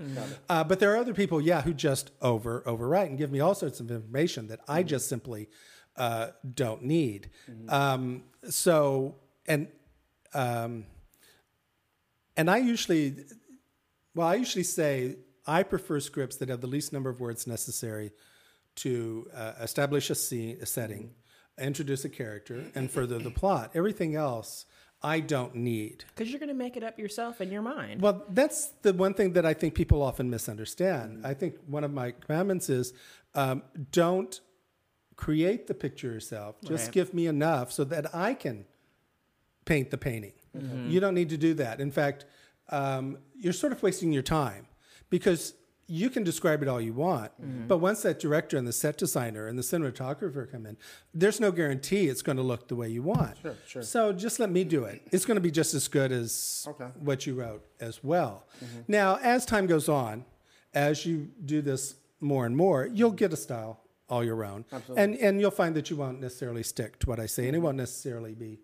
Uh, but there are other people, yeah, who just over overwrite and give me all sorts of information that I just simply uh, don't need. Um, so and um, and I usually, well, I usually say I prefer scripts that have the least number of words necessary to uh, establish a scene, a setting, introduce a character, and further the plot. Everything else, I don't need. Because you're going to make it up yourself in your mind. Well, that's the one thing that I think people often misunderstand. I think one of my commandments is um, don't create the picture yourself. Just Right. give me enough so that I can paint the painting. You don't need to do that. In fact, um, you're sort of wasting your time because you can describe it all you want, but once that director and the set designer and the cinematographer come in, there's no guarantee it's going to look the way you want. Sure, sure. So just let me do it. It's going to be just as good as Okay. Mm-hmm. what you wrote as well. Now, as time goes on, as you do this more and more, you'll get a style all your own, and and you'll find that you won't necessarily stick to what I say, and it won't necessarily be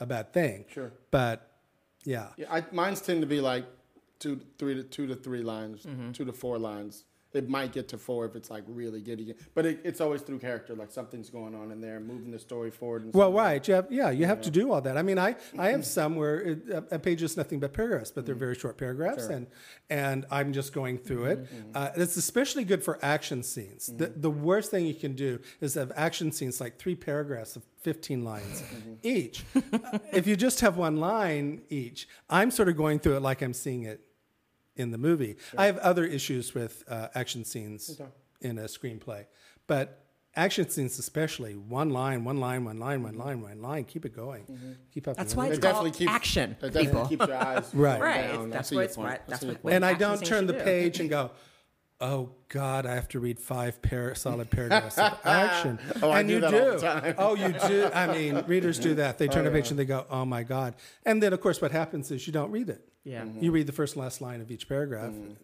a bad thing. Mm-hmm. Sure. but yeah, Yeah, I, mine's tend to be like two, three to two to three lines, Mm-hmm. two to four lines. It might get to four if it's like really getting it, but it, it's always through character. Like something's going on in there, moving the story forward. And Well, right. You have, yeah, you have to do all that. I mean, I, I have some where it, a, a page is nothing but paragraphs, but they're very short paragraphs, and and I'm just going through it. Uh, it's especially good for action scenes. The, the worst thing you can do is have action scenes like three paragraphs of 15 lines each. Uh, if you just have one line each, I'm sort of going through it like I'm seeing it in the movie. I have other issues with uh, action scenes in a screenplay, but action scenes especially one line, one line, one line, one line, one line. Keep it going. Keep up. That's the why it's It definitely called keeps action, It definitely people. keeps your eyes Right. Right. Down. I That's see what it's point. what- that's see what- and I don't turn the do. page and go, "Oh God, I have to read five par- solid paragraphs of action." Oh, I and do you that do. all the time. oh, you do. I mean, readers do that. They turn the page and they go, "Oh my God!" And then, of course, what happens is you don't read it. Yeah. Mm-hmm. You read the first and last line of each paragraph mm-hmm.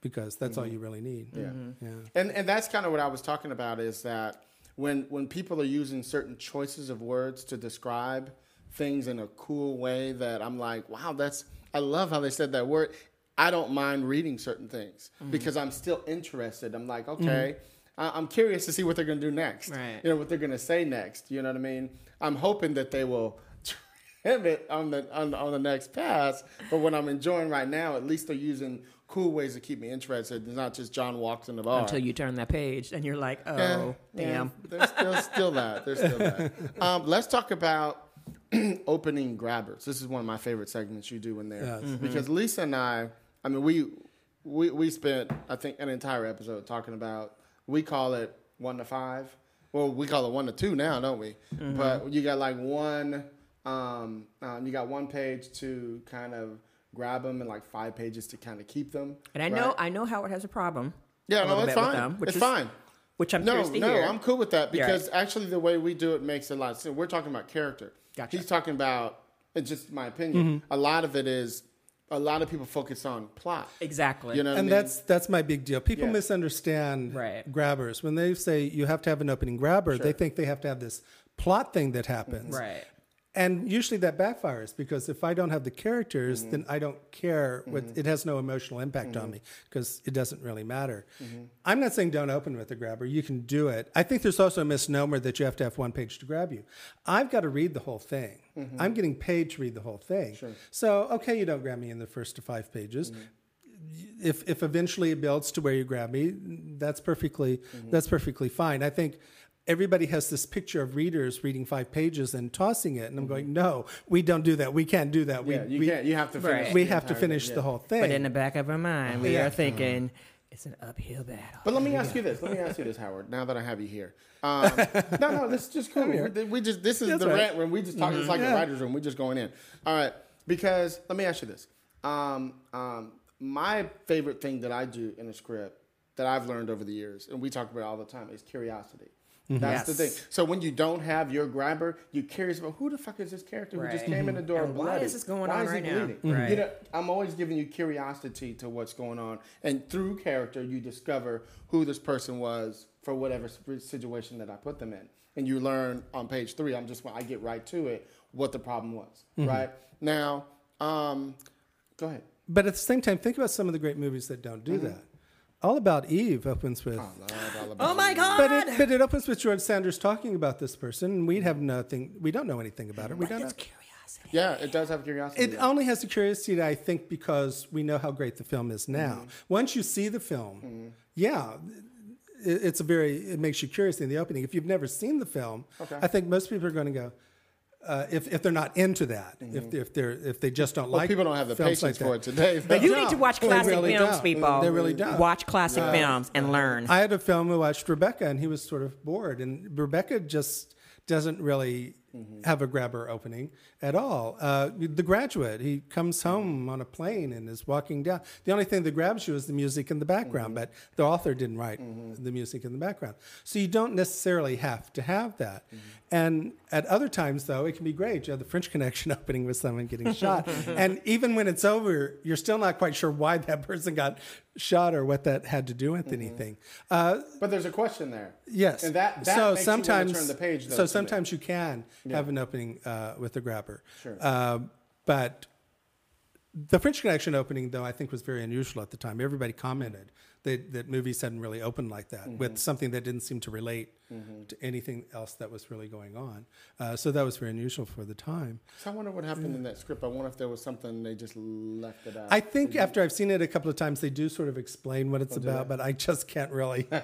because that's all mm-hmm. you really need. Yeah. Yeah. And and that's kind of what I was talking about is that when when people are using certain choices of words to describe things in a cool way that I'm like, wow, that's I love how they said that word. I don't mind reading certain things mm-hmm. because I'm still interested. I'm like, okay, I, I'm curious to see what they're going to do next. Right. You know what they're going to say next. You know what I mean? I'm hoping that they will trim it on the on, on the next pass. But what I'm enjoying right now, at least they're using cool ways to keep me interested. It's not just John walks in the bar. Until you turn that page and you're like, oh, Yeah, damn. yeah, there's still still that. There's still that. Um, let's talk about opening grabbers. This is one of my favorite segments you do in there Yes. Mm-hmm. because Lisa and I. I mean, we we we spent I think an entire episode talking about. We call it one to five. Well, we call it one to two now, don't we? Mm-hmm. But you got like one. Um, um, you got one page to kind of grab them and like five pages to kind of keep them. And I know? I know Howard has a problem. Yeah, a no, it's fine. them, which it's is- fine. Which I'm No, curious no, hear. I'm cool with that because right. actually the way we do it makes a lot of sense. We're talking about character. Gotcha. He's talking about, it's just my opinion. Mm-hmm. A lot of it is, a lot of people focus on plot. Exactly. You know, what I and mean? that's that's my big deal. People Yeah. misunderstand Right. grabbers when they say you have to have an opening grabber. They think they have to have this plot thing that happens, Right. And usually that backfires because if I don't have the characters, Mm-hmm. then I don't care. What, It has no emotional impact on Mm-hmm. me because it doesn't really matter. I'm not saying don't open with a grabber. You can do it. I think there's also a misnomer that you have to have one page to grab you. I've got to read the whole thing. I'm getting paid to read the whole thing. So, okay, you don't grab me in the first to five pages if if eventually it builds to where you grab me, that's perfectly Mm-hmm. that's perfectly fine. I think everybody has this picture of readers reading five pages and tossing it, and I'm going, no, we don't do that. We can't do that. We Mm-hmm. yeah, you we, can't. You have to finish. Right. we the have to finish thing, the whole thing. But in the back of our mind, we Yeah. are thinking it's an uphill battle. But let me ask you this. Let me ask you this, Howard. Now that I have you here, um, no, no, this is just cool. We, we just this is That's the right. rant room. We just talk. It's like Yeah. the writers' room. We're just going in. All right. Because let me ask you this. Um, um, my favorite thing that I do in a script that I've learned over the years, and we talk about it all the time, is curiosity. That's the thing. So when you don't have your grabber, you're curious about who the fuck is this character who just Right. came in the door And why bloody? is this going Why on is he right now? bleeding? Right. You know, I'm always giving you curiosity to what's going on, and through character, you discover who this person was for whatever situation that I put them in, and you learn on page three. I'm just I get right to it what the problem was. Right now, um, go ahead. But at the same time, think about some of the great movies that don't do that. All About Eve opens with. Oh my God! But it, but it opens with George Sanders talking about this person, and we have nothing. We don't know anything about her. We don't know. It's curiosity. Yeah, it does have curiosity. It only has the curiosity, I think, because we know how great the film is now. Mm-hmm. Once you see the film, yeah, it, it's a very. It makes you curious in the opening. If you've never seen the film, Okay. I think most people are going to go. Uh, if, if they're not into that, if, if they're if they just don't Mm-hmm. well, like people don't have the films patience like for it today. They You don't. need to watch classic really films, don't. people. They really don't. Watch classic films and learn. I had a film who watched Rebecca, and he was sort of bored. And Rebecca just doesn't really Mm-hmm. have a grabber opening at all. Uh, the Graduate, he comes mm-hmm. home on a plane and is walking down. The only thing that grabs you is the music in the background, mm-hmm. but the author didn't write the music in the background. So you don't necessarily have to have that. And at other times, though, it can be great. You have the French Connection opening with someone getting shot. and even when it's over, you're still not quite sure why that person got shot or what that had to do with anything. Uh, but there's a question there. Yes. and that, that so sometimes you turn the page. Though, so me. sometimes you can have an opening uh, with the grabber. Sure. Uh, but the French Connection opening, though, I think was very unusual at the time. Everybody commented that, that movies hadn't really opened like that Mm-hmm. with something that didn't seem to relate to anything else that was really going on. Uh, so that was very unusual for the time. So I wonder what happened in that script. I wonder if there was something they just left it out. I think after I've seen it a couple of times, they do sort of explain what it's about, but I just can't really.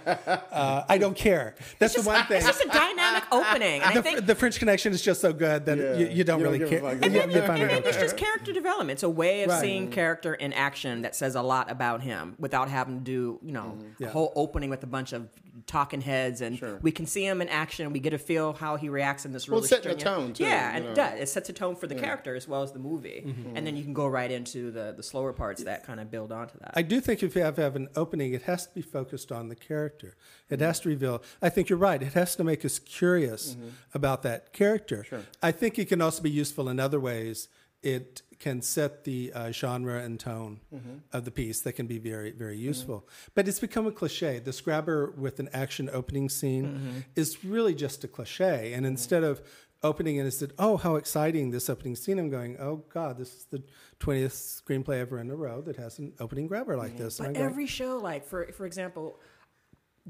Uh, I don't care. That's the one thing. It's just a dynamic opening. And I the, think the French Connection is just so good that Yeah. you, you don't You don't really care. And you then- find And then it's just character development. It's a way of Right. seeing character in action that says a lot about him without having to do, you know, mm-hmm. Yeah. a whole opening with a bunch of talking heads. And Sure. we can see him in action. And we get to feel how he reacts in this Well, really setting a tone, too, Yeah, and know. it does. It sets a tone for the character as well as the movie. Mm-hmm. And then you can go right into the, the slower parts that kind of build onto that. I do think if you have, have an opening, it has to be focused on the character. It mm-hmm. has to reveal. I think you're right. It has to make us curious about that character. I think it can also be useful in other ways. It can set the uh, genre and tone mm-hmm. of the piece that can be very, very mm-hmm. useful. But it's become a cliche. The scrabber with an action opening scene mm-hmm. is really just a cliche. And instead of opening and it said, "Oh, how exciting this opening scene!" I'm going, "Oh God, this is the 20th screenplay ever in a row that has an opening grabber like this." But I'm going, every show, like for for example,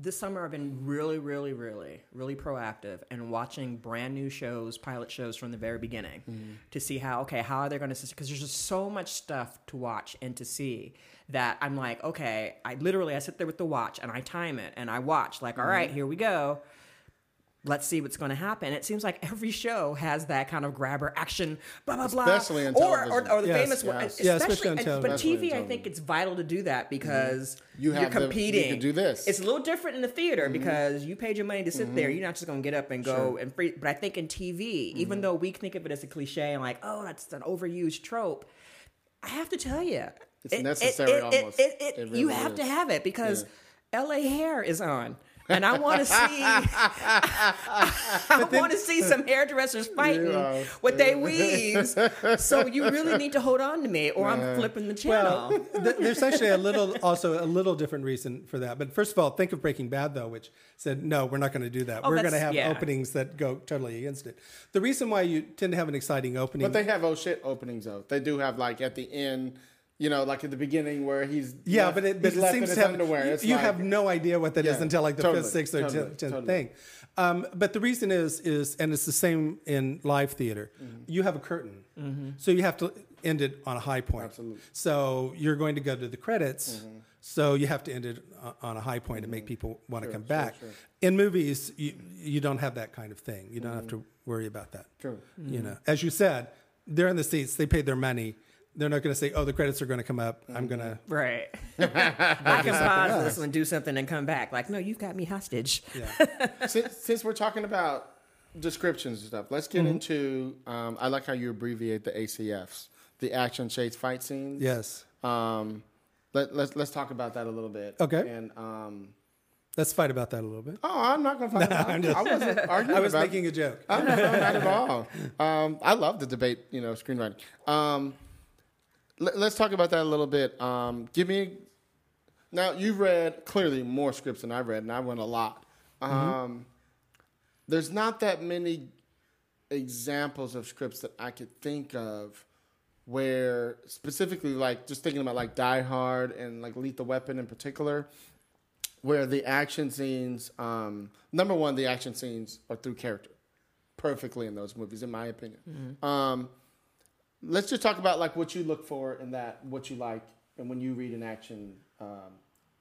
this summer I've been really, really, really, really proactive and watching brand new shows, pilot shows from the very beginning, mm-hmm. to see how okay how are they going to because there's just so much stuff to watch and to see that I'm like okay I literally I sit there with the watch and I time it and I watch like all mm-hmm. right here we go. Let's see what's going to happen. It seems like every show has that kind of grabber action, blah blah blah. Especially in or, or, or the Yes, famous one, yes. Yeah, especially on and- television. But Especially in TV, I think it's vital to do that mm-hmm. because You are have the- you competing. can do this. It's a little different in the theater mm-hmm. because you paid your money to sit there. Mm-hmm. You're not just going to get up and go and free. But I think in TV, even though we think of it as a cliche and like, oh, that's an overused trope, I have to tell you, It's necessary almost. It, it, It you really have to have it because L.A. Hair is on. And I want to see, I want to see some hairdressers fighting Yeah. with their weaves. So you really need to hold on to me, or I'm flipping the channel. Well, th- there's actually a little, also a little different reason for that. But first of all, think of Breaking Bad, though, which said, no, we're not going to do that. Oh, we're going to have yeah. openings that go totally against it. The reason why you tend to have an exciting opening, But they have oh shit openings though. They do have like at the end, you know, like at the beginning where he's yeah, left- but it, but it seems to his have underwear. you, It's you like- have no idea what that is Yeah, until like the totally, fifth, sixth, or totally, tenth, tenth totally. thing. Um, but the reason is is and it's the same in live theater. Mm-hmm. You have a curtain, mm-hmm. so you have to end it on a high point. Absolutely. So you're going to go to the credits. Mm-hmm. So you have to end it on a high point to make mm-hmm. people want to come back. In movies, you, you don't have that kind of thing. You don't have to worry about that. True. You know, as you said, they're in the seats. They paid their money. They're not going to say, "Oh, the credits are going to come up. I'm going to." Right. I can pause this and do something and come back. Like, no, you've got me hostage. since, since we're talking about descriptions and stuff, let's get Mm-hmm. into. Um, I like how you abbreviate the ACFs, the action shades fight scenes. Yes. Um, let, let's let's talk about that a little bit. Okay. And um, Let's fight about that a little bit. oh, I'm not going to fight about it. I wasn't arguing I was about making a joke. No, not at all. Um, I love the debate, you know, screenwriting. Um, let, us talk about that a little bit. Um, give me now. You've read clearly more scripts than I've read, and I've read a lot. Um, there's not that many examples of scripts that I could think of where specifically, like just thinking about like Die Hard and like Lethal Weapon in particular, where the action scenes, um, number one, the action scenes are through character perfectly in those movies, in my opinion. Um, let's just talk about like what you look for in that, what you like, and when you read an action um,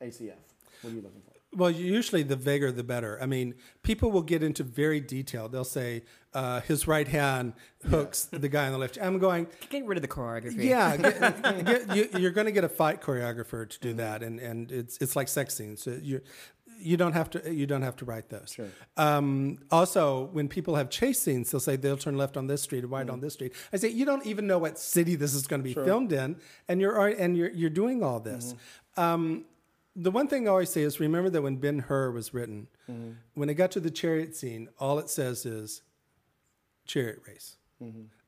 ACF, what are you looking for? Well, usually the vaguer the better. I mean, people will get into very detail. They'll say uh, his right hand hooks the guy on the left. I'm going, Get rid of the choreography. yeah, get, get, you, you're going to get a fight choreographer to do that, and and it's it's like sex scenes. So you don't have to you don't have to write those. Um, also, when people have chase scenes, they'll say they'll turn left on this street or right on this street. I say you don't even know what city this is going to be filmed in, and you're and you're you're doing all this. Um, the one thing I always say is remember that when Ben Hur was written, when it got to the chariot scene, all it says is chariot race.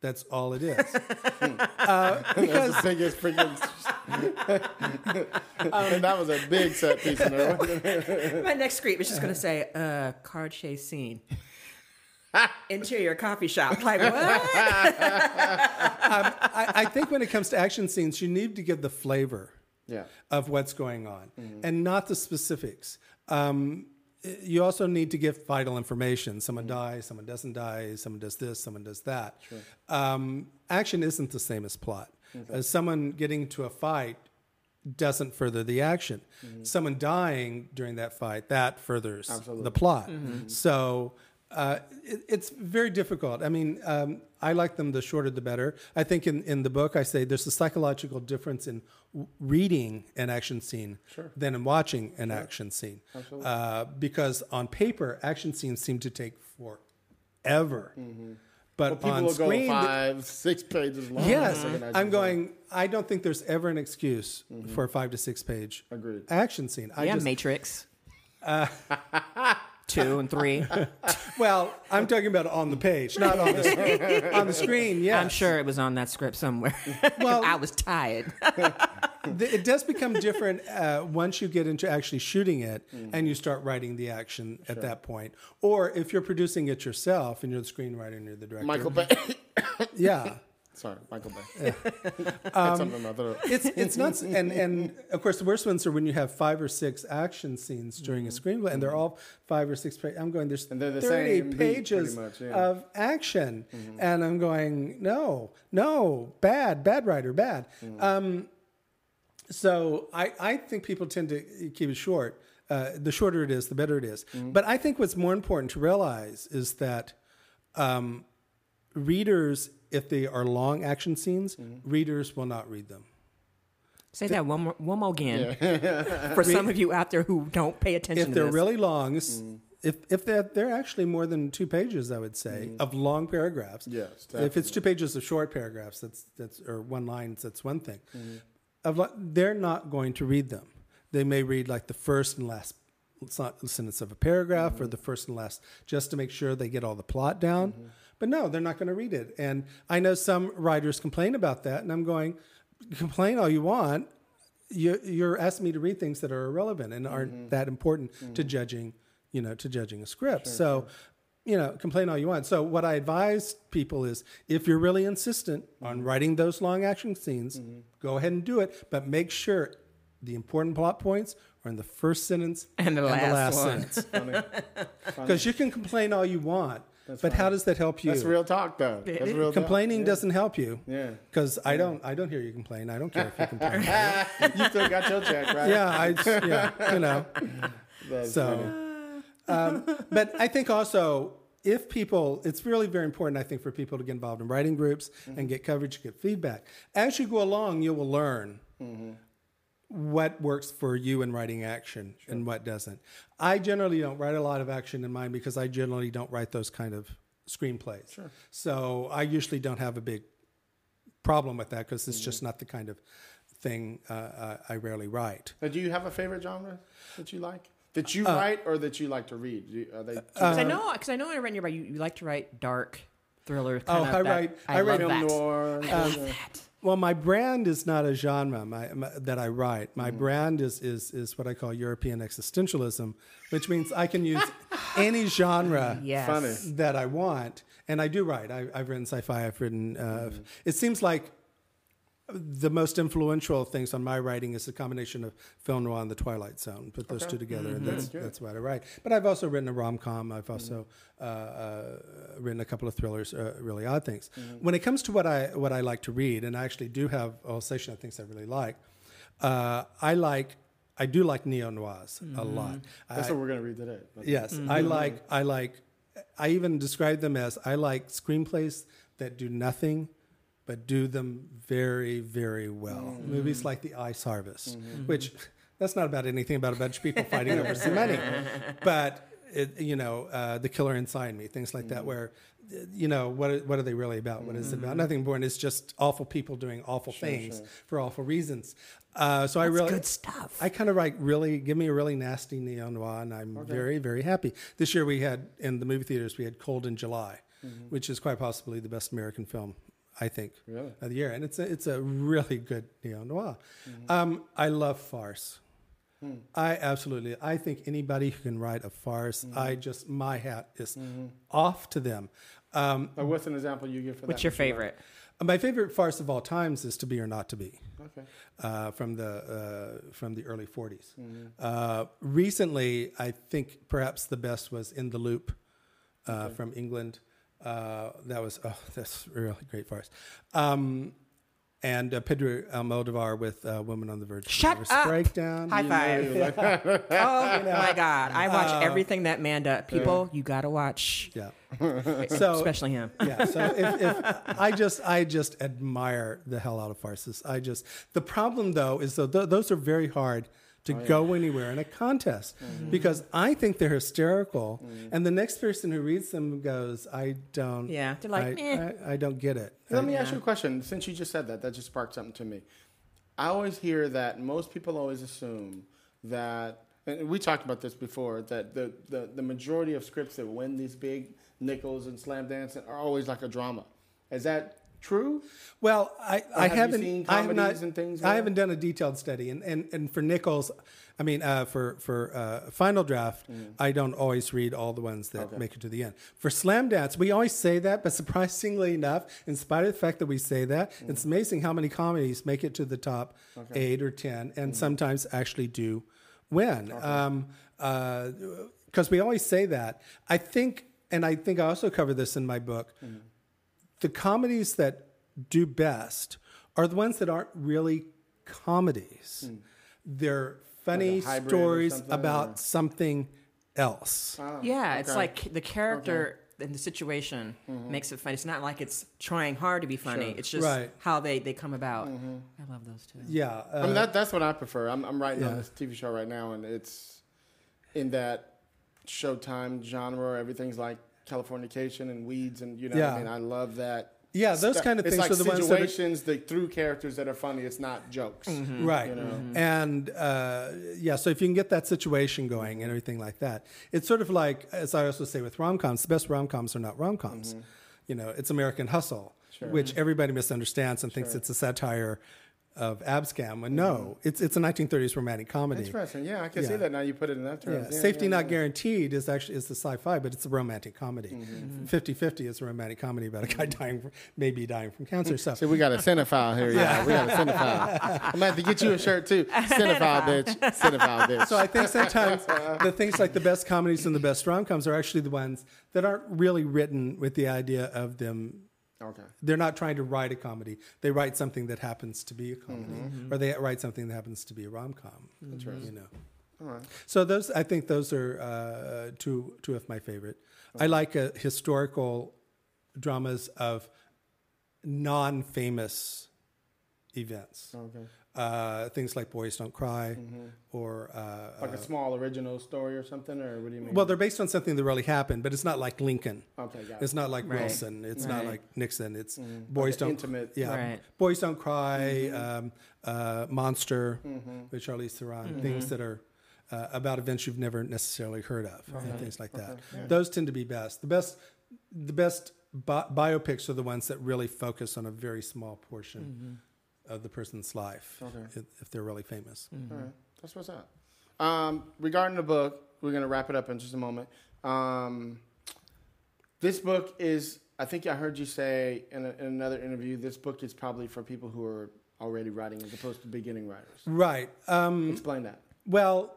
That's all it is. uh, because That's the biggest freaking. and that was a big set piece in there. My next script is just going to say, uh, car chase scene. Interior coffee shop. Like, what? I, I think when it comes to action scenes, you need to give the flavor yeah. of what's going on and not the specifics. Um, you also need to give vital information. Someone dies, someone doesn't die, someone does this, someone does that. Um, action isn't the same as plot. Uh, someone getting to a fight doesn't further the action. Someone dying during that fight that furthers the plot. So uh, it, it's very difficult. I mean, um, I like them the shorter the better. I think in, in the book I say there's a psychological difference in w- reading an action scene than in watching an action scene. Uh, because on paper, action scenes seem to take forever. But People on will screen, go five, six pages long. Yes, I'm going. I don't think there's ever an excuse for a five to six page Agreed. action scene. I yeah, just, Matrix. Two and three. well, I'm talking about on the page, not on the screen. on the screen, yes. I'm sure it was on that script somewhere. Well- I was tired. It does become different uh, once you get into actually shooting it and you start writing the action at that point. Or if you're producing it yourself and you're the screenwriter and you're the director. Michael Bay. Yeah. Sorry, Michael Bay. Something about it's it's nuts, and and of course the worst ones are when you have five or six action scenes during a screenplay, and they're all five or six. Pa- I'm going. There's the thirty pages much, yeah. of action, and I'm going. No, no, bad, bad writer, bad. Um, so I I think people tend to keep it short. Uh, the shorter it is, the better it is. But I think what's more important to realize is that um, readers, if they are long action scenes, mm-hmm. readers will not read them. Say that one more, one more again. For some of you out there who don't pay attention if to they're this. really long, s- mm-hmm. if if they're they're actually more than two pages, I would say mm-hmm. of long paragraphs. Yes, if it's two pages of short paragraphs, that's that's or one line, that's one thing. Of they're not going to read them. They may read like the first and last s- sentence of a paragraph or the first and last, just to make sure they get all the plot down. But no, they're not going to read it. And I know some writers complain about that, and I'm going, complain all you want you, you're asking me to read things that are irrelevant and aren't mm-hmm. that important to mm-hmm. judging, you know, to judging a script. so, you know, complain all you want. So, what I advise people is, if you're really insistent on mm-hmm. writing those long action scenes, go ahead and do it, but make sure the important plot points are in the first sentence And the last one. sentence. Because you can complain all you want, but how does that help you? That's real talk, though. That's it- real talk. Complaining doesn't help you. Yeah. Because I don't, I don't hear you complain. I don't care if you complain. You still got your check, right? yeah, I, yeah, you know. That's So, um, but I think also if people, it's really very important, I think, for people to get involved in writing groups and get coverage, get feedback. As you go along, you will learn what works for you in writing action and what doesn't. I generally don't write a lot of action in mine because I generally don't write those kind of screenplays. Sure. So I usually don't have a big problem with that because it's just not the kind of thing uh, uh, I rarely write. Now, do you have a favorite genre that you like? That Uh, you write or that you like to read? Do you- Are? Because I know, because I know, I read your you, you like to write dark thriller. Kind Oh, of I that- write- I, I love write film that. noir. I love that. Well, my brand is not a genre my, my, that I write. My brand is, is is what I call European existentialism, which means I can use any genre Yes. Funny. that I want, and I do write. I, I've written sci-fi. I've written. Uh, It seems like the most influential things on my writing is the combination of film noir and the Twilight Zone. Put those two together, and that's that's what I write. But I've also written a rom com. I've also uh, uh, written a couple of thrillers, uh, really odd things. When it comes to what I what I like to read, and I actually do have a whole section of things I really like. Uh, I like. I do like neo noirs a lot. That's I- what we're gonna read today. But- Yes, I like. I like. I even describe them as I like screenplays that do nothing, but do them very, very well. Mm-hmm. Movies like The Ice Harvest, mm-hmm. which that's not about anything about a bunch of people fighting over some money, but it, you know, uh, The Killer Inside Me, things like that, mm-hmm. where. You know what? are- What are they really about? What is it about? Nothing born It's just awful people doing awful things for awful reasons. Uh, so I really good stuff. I kind of like really, give me a really nasty neo noir, and I'm very, very happy. This year we had in the movie theaters we had Cold in July, which is quite possibly the best American film, I think, Really? of the year, and it's a, it's a really good neo noir. Um, I love farce. I absolutely. I think anybody who can write a farce, I just my hat is off to them. Um, Like, what's an example you give for that? What's your that you favorite? my favorite farce of all times is To Be or Not to Be Okay. uh, from the uh, from the early 40s. Mm-hmm. Uh, recently, I think perhaps the best was In the Loop uh, from England. Uh, that was oh, that's really great farce. Um, and uh, Pedro Almodovar with uh, Woman on the Verge of Shut Nervous up. Breakdown. High five. oh my God. I watch Uh, everything that man does. People, you got to watch, Yeah. So especially him. yeah. So if, if I just I just admire the hell out of farces. I just the problem though is though th- those are very hard to Oh, go anywhere in a contest Mm-hmm. because I think they're hysterical, Mm. and the next person who reads them goes, I don't. Yeah, they're like, I, "Eh." I, I don't get it. Let me ask you a question. Since you just said that, that just sparked something to me. I always hear that most people always assume that, and we talked about this before, that the, the, the majority of scripts that win these big Nicholls and slam dancing are always like a drama. Is that true? Well, I, I have haven't seen I have not. things I haven't done a detailed study, and and, and for Nicholls, I mean, uh, for for uh, Final Draft, Mm. I don't always read all the ones that make it to the end. For Slamdance, we always say that, but surprisingly enough, in spite of the fact that we say that, Mm. it's amazing how many comedies make it to the top eight or ten, and sometimes actually do win. Um, because we always say that. I think, and I think I also cover this in my book the comedies that do best are the ones that aren't really comedies. Hmm. They're funny Like a hybrid or stories something, about or- something else. Oh, yeah, it's like the character and the situation mm-hmm. makes it funny. It's not like it's trying hard to be funny. It's just Right. how they, they come about. Mm-hmm. I love those too. Yeah. I mean, uh, that, that's what I prefer. I'm, I'm writing on this TV show right now, and it's in that Showtime genre. Everything's like Californication and weeds, and you know, what Yeah. I mean, I love that. Yeah, those stuff. kind of it's things like are the ones that are- situations that through characters that are funny. It's not jokes. Mm-hmm. Right. You know? Mm-hmm. And uh, yeah, so if you can get that situation going and everything like that, it's sort of like, as I also say with rom coms, the best rom coms are not rom coms. Mm-hmm. You know, it's American Hustle, which everybody misunderstands and thinks it's a satire of Abscam. And no, it's it's a 1930s romantic comedy. Interesting. Yeah, I can see that now. You put it in that Yeah. Yeah, Safety yeah, Not yeah. Guaranteed is actually is the sci-fi, but it's a romantic comedy. Mm-hmm. 50-50 is a romantic comedy about a guy dying, from, maybe dying from cancer. So See, we got a cinephile here. Yeah, we got a cinephile. I'm gonna have to get you a shirt too. Cinephile, bitch. Cinephile, bitch. So I think sometimes the things like the best comedies and the best rom coms are actually the ones that aren't really written with the idea of them. Okay. They're not trying to write a comedy. They write something that happens to be a comedy, or they write something that happens to be a rom com. You know. All right. So those, I think, those are uh, two two of my favorite. I like uh, historical dramas of non-famous events. Okay. Uh, things like Boys Don't Cry, or uh, Like a small original story or something, or what do you mean? well, they're based on something that really happened, but it's not like Lincoln. okay, got it. It's not like Right. Wilson. It's not like Nixon. It's Boys Mm-hmm. Like Don't intimate- Yeah, Right. Boys Don't Cry, Mm-hmm. um, uh, Monster with Charlize Theron. Things that are uh, about events you've never necessarily heard of, and things like that. Those tend to be best. The best, the best bi- biopics are the ones that really focus on a very small portion of the person's life, if, if they're really famous. All right. That's what's up. Um, regarding the book, we're going to wrap it up in just a moment. Um, this book is, I think I heard you say in, a, in another interview, this book is probably for people who are already writing as opposed to beginning writers. Right. Um, Explain that. Well,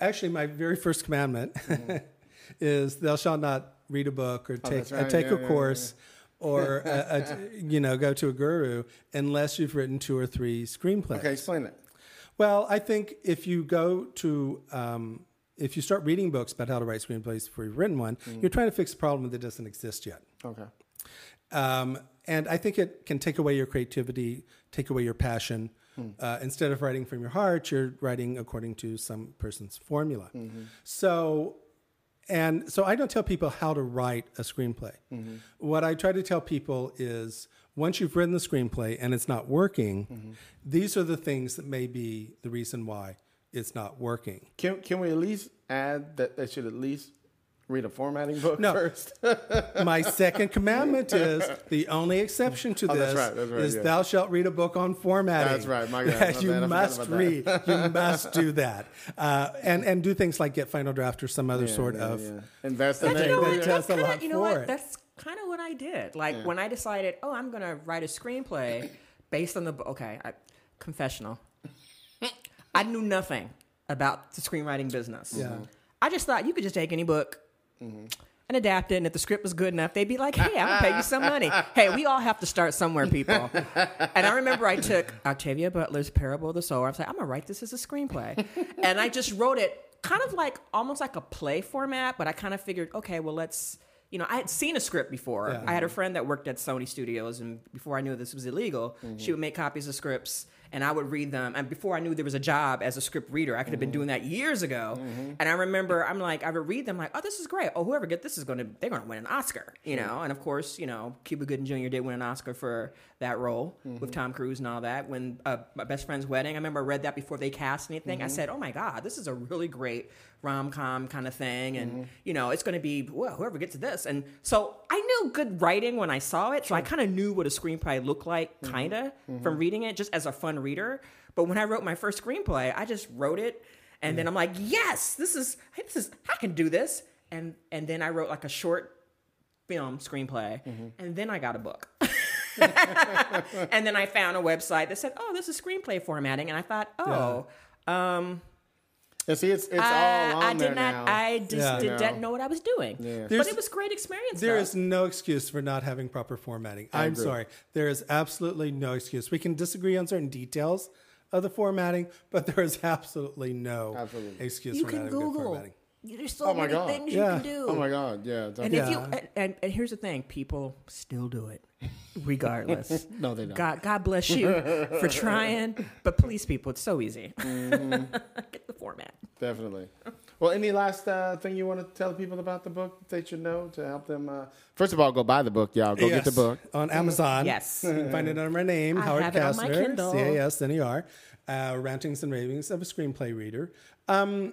actually, my very first commandment is thou shalt not read a book or take Mm-hmm. Oh, right. uh, take Yeah, a yeah, course or uh, uh, you know go to a guru unless you've written two or three screenplays. Okay, explain that. Well, I think if you go to um, if you start reading books about how to write screenplays before you've written one, Mm-hmm. you're trying to fix a problem that doesn't exist yet. Okay. Um, and I think it can take away your creativity, take away your passion. Uh, instead of writing from your heart, you're writing according to some person's formula. So, and so I don't tell people how to write a screenplay. Mm-hmm. What I try to tell people is once you've written the screenplay and it's not working, mm-hmm. these are the things that may be the reason why it's not working. Can, can we at least add that they should at least read a formatting book No. first? My second commandment is the only exception to Oh, this that's right, that's right, is yeah. thou shalt read a book on formatting. That's right, my God, That my you bad, must about that. read. You must do that, uh, and and do things like get Final Draft or some other Yeah, sort yeah, of. yeah. Invest in But you know what? That's kinda, you know what? That's kind of what I did. Like when I decided, oh, I'm gonna write a screenplay based on the bo- okay, I, confessional. I knew nothing about the screenwriting business. Yeah. I just thought you could just take any book. And adapt it, and if the script was good enough, they'd be like, "Hey, I'm gonna pay you some money." Hey, we all have to start somewhere, people. And I remember I took Octavia Butler's Parable of the Sower. I was like, "I'm gonna write this as a screenplay," and I just wrote it kind of like almost like a play format, but I kind of figured, okay, well, let's. You know, I had seen a script before. Yeah. I had a friend that worked at Sony Studios, and before I knew this was illegal, she mm-hmm. would make copies of scripts, and I would read them. And before I knew there was a job as a script reader, I could have been mm-hmm. doing that years ago. Mm-hmm. And I remember, I'm like, I would read them, like, oh, this is great. Oh, whoever get this is going to, they're going to win an Oscar, you know. And of course, you know, Cuba Gooding Jr. did win an Oscar for that role mm-hmm. with Tom Cruise and all that. When uh, my best friend's wedding, I remember I read that before they cast anything. I said, oh my god, this is a really great rom com kind of thing, and you know, it's going to be well, whoever gets this. And so I knew good writing when I saw it, so I kind of knew what a screenplay looked like, kind of from reading it, just as a fun reader. But when I wrote my first screenplay, I just wrote it, and then I'm like, yes, this is this is I can do this, and and then I wrote like a short film screenplay, and then I got a book. and then I found a website that said, "Oh, this is screenplay formatting," and I thought, "Oh, um, And see, it's, it's I, all on I there did not, now. I just Yeah. did, No. not know what I was doing." Yeah. But There's- it was great experience. There though. is no excuse for not having proper formatting. I'm agree. sorry. There is absolutely no excuse. We can disagree on certain details of the formatting, but there is absolutely no Absolutely. excuse you for can not having good Google. formatting. There's so Oh my many God. things Yeah. you can do. Oh my God, yeah. And if you Yeah. and, and, and here's the thing, people still do it, regardless. No, they don't. God, God bless you for trying, but please, people, it's so easy. Mm-hmm. Get the format. Definitely. Well, any last uh, thing you want to tell people about the book that they should know to help them? Uh... First of all, go buy the book, y'all. Go get the book. on Amazon. Yes. you can find it under my name, I Howard have it on my Casner, C A S N E R. Uh, Rantings and ravings of a screenplay reader. Um,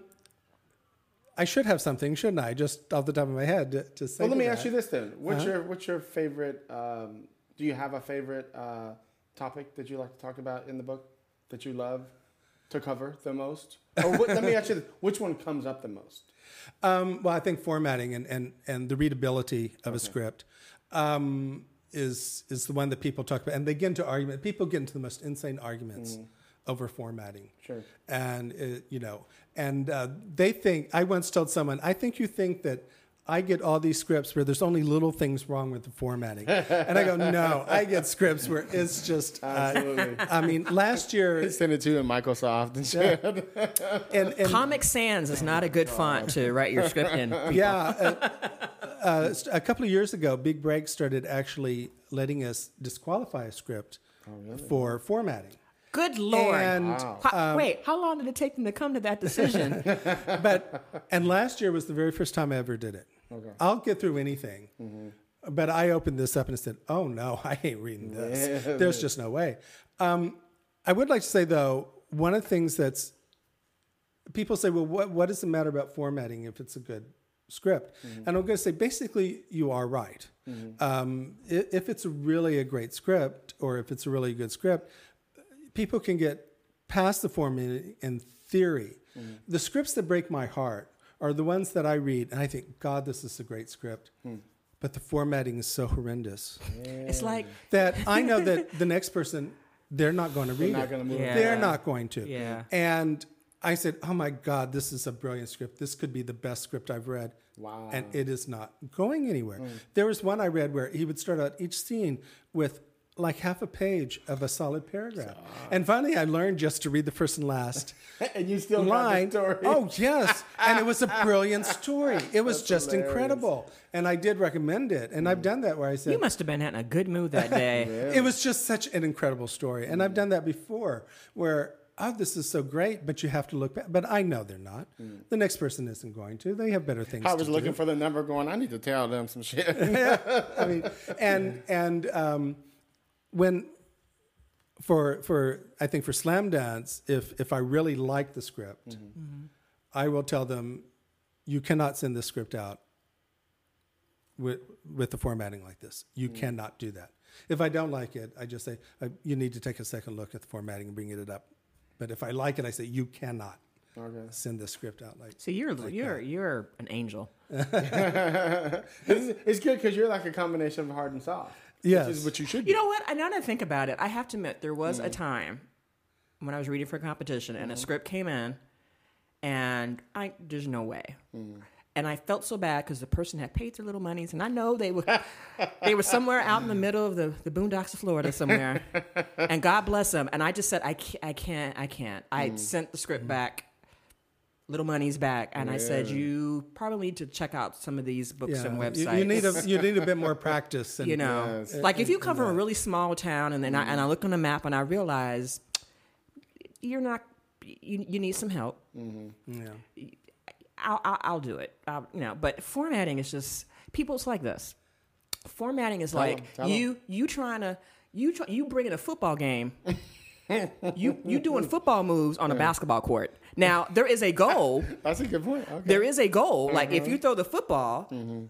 I should have something, shouldn't I? Just off the top of my head to, to say. Well, let me that. ask you this then: What's Uh-huh. your what's your favorite? Um, do you have a favorite uh, topic that you like to talk about in the book that you love to cover the most? Or what, let me ask you, this, which one comes up the most? Um, well, I think formatting and, and, and the readability of a script um, is is the one that people talk about, and they get into argument. People get into the most insane arguments over formatting. Sure. And uh, you know, and uh, they think. I once told someone, I think you think that. I get all these scripts where there's only little things wrong with the formatting, and I go, no, I get scripts where it's just. Uh, Absolutely. I mean, last year, Sent it to in Microsoft and shit. and, and Comic Sans is not a good font to write your script in. Yeah. Uh, uh, a couple of years ago, Big Break started actually letting us disqualify a script for formatting. Good lord! And Ho- wait, how long did it take them to come to that decision? but and last year was the very first time I ever did it. I'll get through anything. But I opened this up and said, "Oh no, I ain't reading this. There's just no way." Um, I would like to say though, one of the things that's people say, "Well, what what does it matter about formatting if it's a good script?" And I'm going to say, basically, you are right. Um, if it's really a great script, or if it's a really good script, people can get past the formatting in theory. Mm-hmm. The scripts that break my heart are the ones that I read and I think, God, this is a great script. Hmm. But the formatting is so horrendous it's like that I know that the next person, they're not going to read not it. gonna move Yeah. They're not going to. Yeah. And I said, oh my God, this is a brilliant script. This could be the best script I've read. Wow. And it is not going anywhere. Hmm. There was one I read where he would start out each scene with like half a page of a solid paragraph. And finally, I learned just to read the first and last and you still line. got the story. Oh, yes. And it was a brilliant story. It was just hilarious. incredible. And I did recommend it. And I've mm. done that where I said, you must have been in a good mood that day. it was just such an incredible story. And I've mm. done that before where, oh, this is so great, but you have to look back. But I know they're not. Mm. The next person isn't going to. They have better things I to was do. looking for the number going, I need to tell them some shit. I mean, and and um, when for for I think for Slamdance, if if I really like the script, I will tell them, you cannot send this script out with with the formatting like this. You cannot do that. If I don't like it, I just say uh, you need to take a second look at the formatting and bring it up. But if I like it, I say you cannot Okay. send this script out like. So you're you're you're an angel. it's, it's good because you're like a combination of hard and soft. Yes. Which is what you should You know what? I now that I think about it, I have to admit there was a mm. time when I was reading for a competition and a mm. script came in, and I there's no way. Mm. And I felt so bad because the person had paid their little monies, and I know they were they were somewhere out in the middle of the, the boondocks of Florida somewhere, and God bless them. And I just said I can't, I can't, I can't. I sent the script back, little Money's back, and I said you probably need to check out some of these books and websites. You, need a you need a bit more practice. And, you know Yes. like if you come from a really small town and then I, and I look on the map and I realize you're not you, you need some help mm-hmm. Yeah. I'll, I'll, I'll do it I'll, you know but formatting is just people's like this formatting is like tell 'em. you you trying to you try, you bring in a football game you you doing football moves on a basketball court now there is a goal That's a good point. Okay. there is a goal. Like if Mm-hmm. you throw the football, nine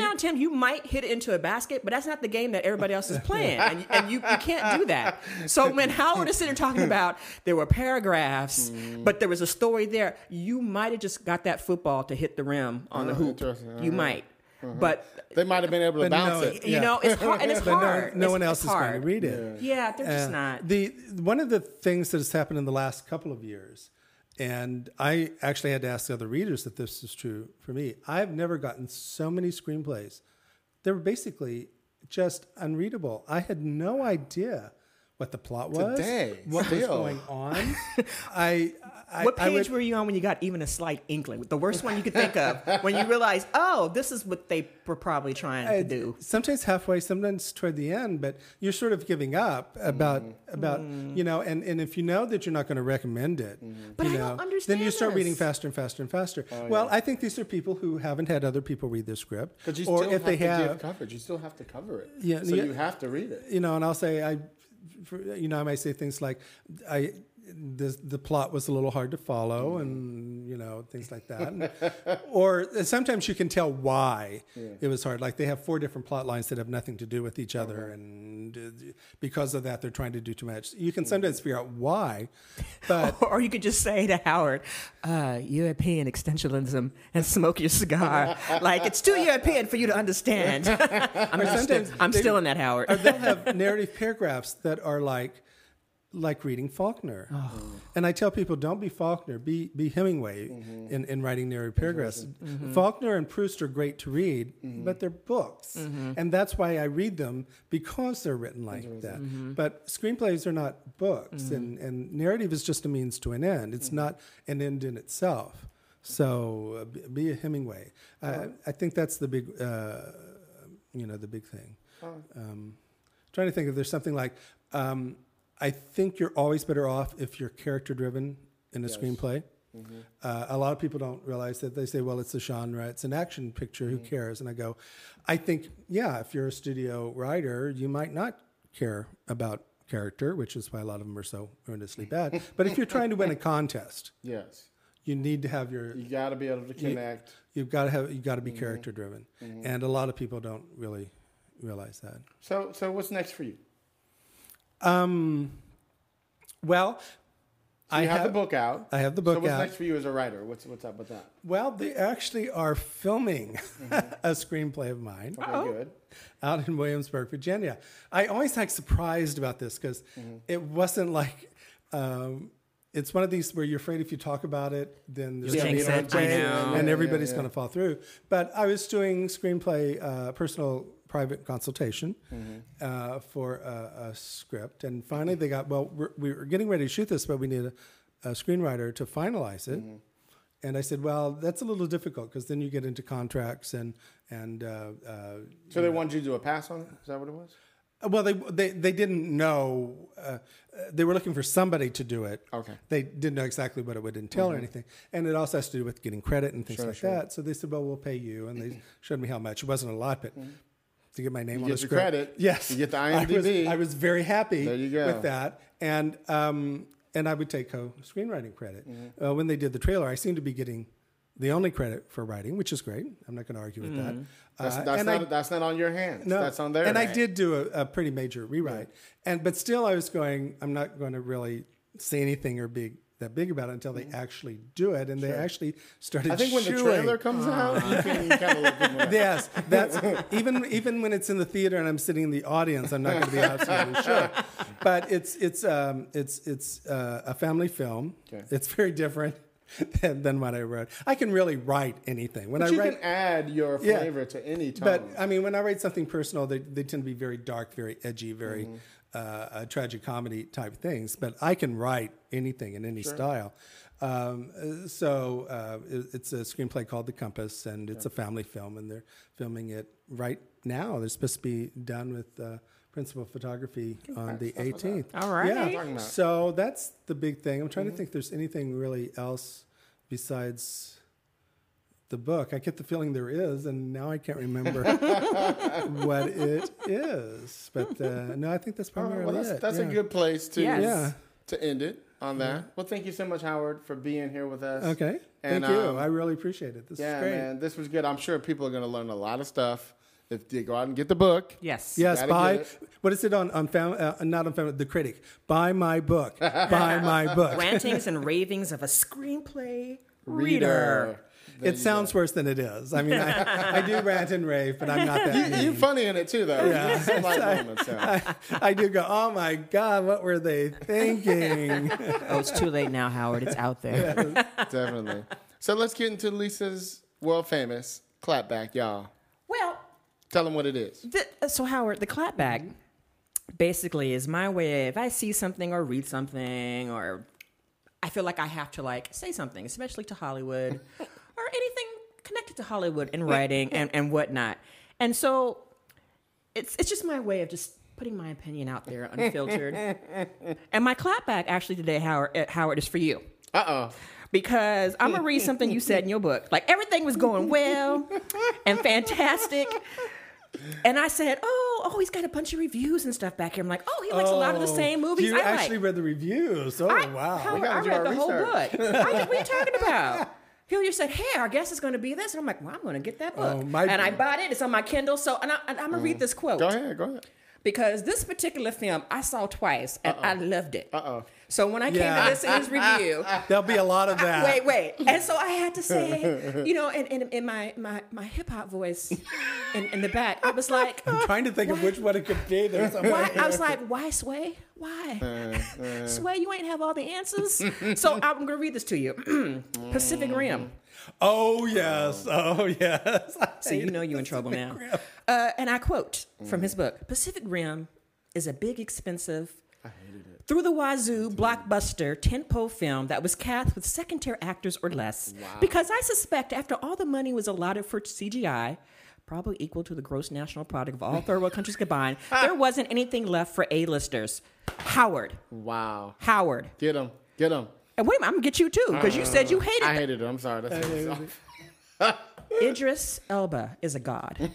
out of ten, you might hit it into a basket, but that's not the game that everybody else is playing, and, you- and you, you can't do that. So when Howard is sitting talking about there were paragraphs, Mm-hmm. but there was a story there, you might have just got that football to hit the rim on the Oh, hoop. interesting. You Uh-huh. might, but They might have been able to But bounce no, it. you Yeah. know it's hard, and it's But no, hard. no It's- one else it's is going to read it. Yeah, they're just Uh, not. The one of the things that has happened in the last couple of years, and I actually had to ask the other readers if this is true for me. I've never gotten so many screenplays. They were basically just unreadable. I had no idea what the plot was, Today, what was going on. I, I What I page would- were you on when you got even a slight inkling? The worst one you could think of when you realized, oh, this is what they were probably trying to do. Sometimes halfway, sometimes toward the end, but you're sort of giving up about mm-hmm. about mm-hmm. you know, and, and if you know that you're not going to recommend it, mm-hmm. But you I don't understand. then you start reading faster and faster and faster. Oh, well, I think these are people who haven't had other people read their script, you or still if have they to have, coverage. You still have to cover it. Yeah, So yeah. you have to read it. you know, and I'll say I, for, you know, I might say things like, I, the the plot was a little hard to follow, and you know, things like that, And- or sometimes you can tell why it was hard. Like they have four different plot lines that have nothing to do with each other, and and uh, because of that, they're trying to do too much. You can sometimes figure out why, but Or you could just say to Howard, uh, European extensionism and smoke your cigar. like, it's too European for you to understand. I'm, still, I'm they- still in that, Howard. or they'll have narrative paragraphs that are like like reading Faulkner. And I tell people, don't be Faulkner, be be Hemingway in, in writing narrative paragraphs. Faulkner and Proust are great to read, but they're books. And that's why I read them because they're written like that. But screenplays are not books, and, and narrative is just a means to an end. It's not an end in itself. So uh, be- a Hemingway. I I think that's the big, uh, you know, the big thing. Um, trying to think if there's something like um, I think you're always better off if you're character driven in a screenplay. Mm-hmm. Uh, a lot of people don't realize that they say, "Well, it's a genre, it's an action picture. Who mm-hmm. cares?" And I go, "I think, yeah, if you're a studio writer, you might not care about character, which is why a lot of them are so earnestly bad. But if you're trying to win a contest, Yes. you need to have your You got to be able to connect. you've got to have you got to be mm-hmm. character driven, and a lot of people don't really realize that. So, so what's next for you? Um, well, So you I have, have the book out. I have the book out. So what's out. next for you as a writer? What's what's up with that? Well, they actually are filming a screenplay of mine Okay, good. out in Williamsburg, Virginia. I always like surprised about this because it wasn't like. Um, it's one of these where you're afraid if you talk about it, then there's going to be you an don't earthquake. Yeah, and yeah, everybody's yeah. going to fall through. But I was doing screenplay, uh, personal private consultation uh, for a, a script, and finally they got well. We're, we were getting ready to shoot this, but we need a, a screenwriter to finalize it. And I said, well, that's a little difficult because then you get into contracts and and uh, uh, So they wanted you to do a pass on it? Is that what it was? well, they they they didn't know. Uh, they were looking for somebody to do it. Okay. They didn't know exactly what it would entail or anything, and it also has to do with getting credit and things Sure, like sure. that. So they said, "Well, we'll pay you," and they showed me how much. It wasn't a lot, but to get my name You on get the your script, credit. yes, You get the I was, IMDb. I was very happy There you go. with that, and um, and I would take co-screenwriting credit. Mm-hmm. Uh, when they did the trailer, I seemed to be getting. The only credit for writing, which is great. I'm not going to argue with that. Mm-hmm. That's, Uh, that's and not I- that's not on your hands. no, that's on their. And I did do a, a pretty major rewrite, and but still, I was going. I'm not going to really say anything or be that big about it until they actually do it, and they actually started. Mm-hmm. I think when the trailer comes out, you can kind of look. Yes, that's even even when it's in the theater and I'm sitting in the audience, I'm not going to be absolutely sure. But it's it's um, it's it's uh, a family film. Okay. It's very different than, than what I wrote. I can really write anything when But I you write. can add your Yeah. flavor to any tone. But I mean, when I write something personal, they, they tend to be very dark, very edgy, very Mm-hmm. Uh, uh, tragic comedy type things. But I can write anything in any style. Um, uh, so uh, it- it's a screenplay called The Compass, and it's a family film, and they're filming it right now. They're supposed to be done with uh, principal photography on the 18th. All right. Yeah. talking about. Mm-hmm. So that's the big thing. I'm trying to think if there's anything really else besides the book. I get the feeling there is, and now I can't remember what it is. But uh, no, I think that's All right, primarily well, that's, it. that's yeah. a good place to Yes. Yeah. to end it on that. Well, thank you so much, Howard, for being here with us. Okay. And, Thank you. um, I really appreciate it. This Yeah, is great. man, this was good. I'm sure people are going to learn a lot of stuff if they go out and get the book. Yes. Yes, buy. What is it on on fam, uh, not on family? The critic. Buy my book. buy my book. Rantings and ravings of a screenplay reader. There It you sounds worse than it is. I mean, I, I do rant and rave, but I'm not that. go. mean. You're funny in it too, though. Yeah, some light moments. Yeah. I do go, oh my God, what were they thinking? Oh, it's too late now, Howard. It's out there. Definitely. So let's get into Lisa's world famous clapback, y'all. Well, Tell them what it is. the, uh, so Howard, the clapback basically is my way. If I see something or read something, or I feel like I have to like say something, especially to Hollywood or anything connected to Hollywood in writing and, and whatnot. And so it's it's just my way of just putting my opinion out there unfiltered. and my clapback actually today, Howard, uh, Howard is for you Uh oh. because I'm gonna read something you said in your book. Like everything was going well and fantastic. And I said, "Oh, oh, he's got a bunch of reviews and stuff back here." I'm like, "Oh, he likes a lot of the same movies You I actually like." read the reviews. Oh, I, wow. Howard, gotta I do read our the whole book. I, what are you talking about? Hilliard said, "Hey, our guest is going to be this," and I'm like, "Well, I'm going to get that oh, book." Oh, my and I bought it. It's on my Kindle. So, and, I, and I'm going to read oh. this quote. Go ahead. Go ahead. Because this particular film I saw twice and I loved it. Uh-oh. So when I came to listen to his review, There'll be a lot of that. wait, wait, and so I had to say, you know, in, in, in my my, my hip hop voice in, in the back, I was like, I'm trying to think of which one it could be. There's why? I was like, why Sway? Why? Uh, uh. Sway, you ain't have all the answers. So I'm gonna read this to you. Pacific Rim. Oh yes. Oh yes. So you know you're in trouble now. Uh, and I quote from his book Pacific Rim is a big, expensive, through the wazoo blockbuster tentpole film that was cast with second tier actors or less. Because I suspect after all the money was allotted for CGI, probably equal to the gross national product of all third world countries combined, there wasn't anything left for A-listers. Howard. Wow. Howard. Get him. Get him. And wait a minute, I'm gonna get you too, because you said you mm. hated it. I hated it. I'm sorry. That's Idris Elba is a god.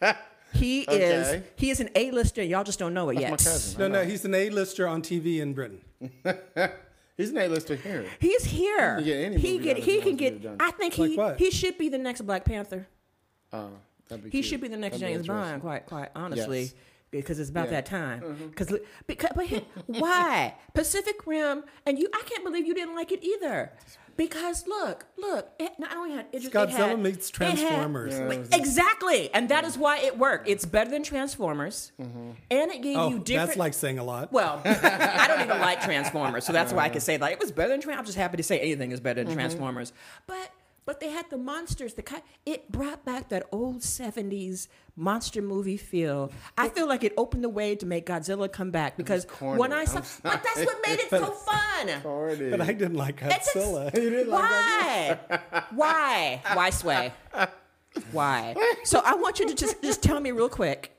He is Okay. he is an A-lister. Y'all just don't know it yet. my cousin. No, no, he's an A-lister on TV in Britain. He's an A-lister here. He's here. can get any he movie get done if he he can wants to get. get it done. I think Like he what? he should be the next Black Panther. Oh, that'd be He cute. should be the next That'd be James interesting. Bond. Quite quite honestly. Yes. Because it's about Yeah. Mm-hmm. that time. Because, because, but here- why Pacific Rim? And you, I can't believe you didn't like it either. Because look, look, it not only had it, Godzilla it had, meets it had- Transformers. Yeah, exactly, and that is why it worked. It's better than Transformers, Mm-hmm. and it gave Oh, you different. that's like saying a lot. Well, I don't even like Transformers, so that's why I can say like it was better than Transformers. I'm just happy to say anything is better than Mm-hmm. Transformers. But but they had the monsters. The ki- it brought back that old '70s monster movie feel. I feel like it opened the way to make Godzilla come back because when I saw, I'm but that's what made it so fun. Already. but I didn't like It's ex- Godzilla. Why? Why? Why sway? Why? So I want you to just just tell me real quick.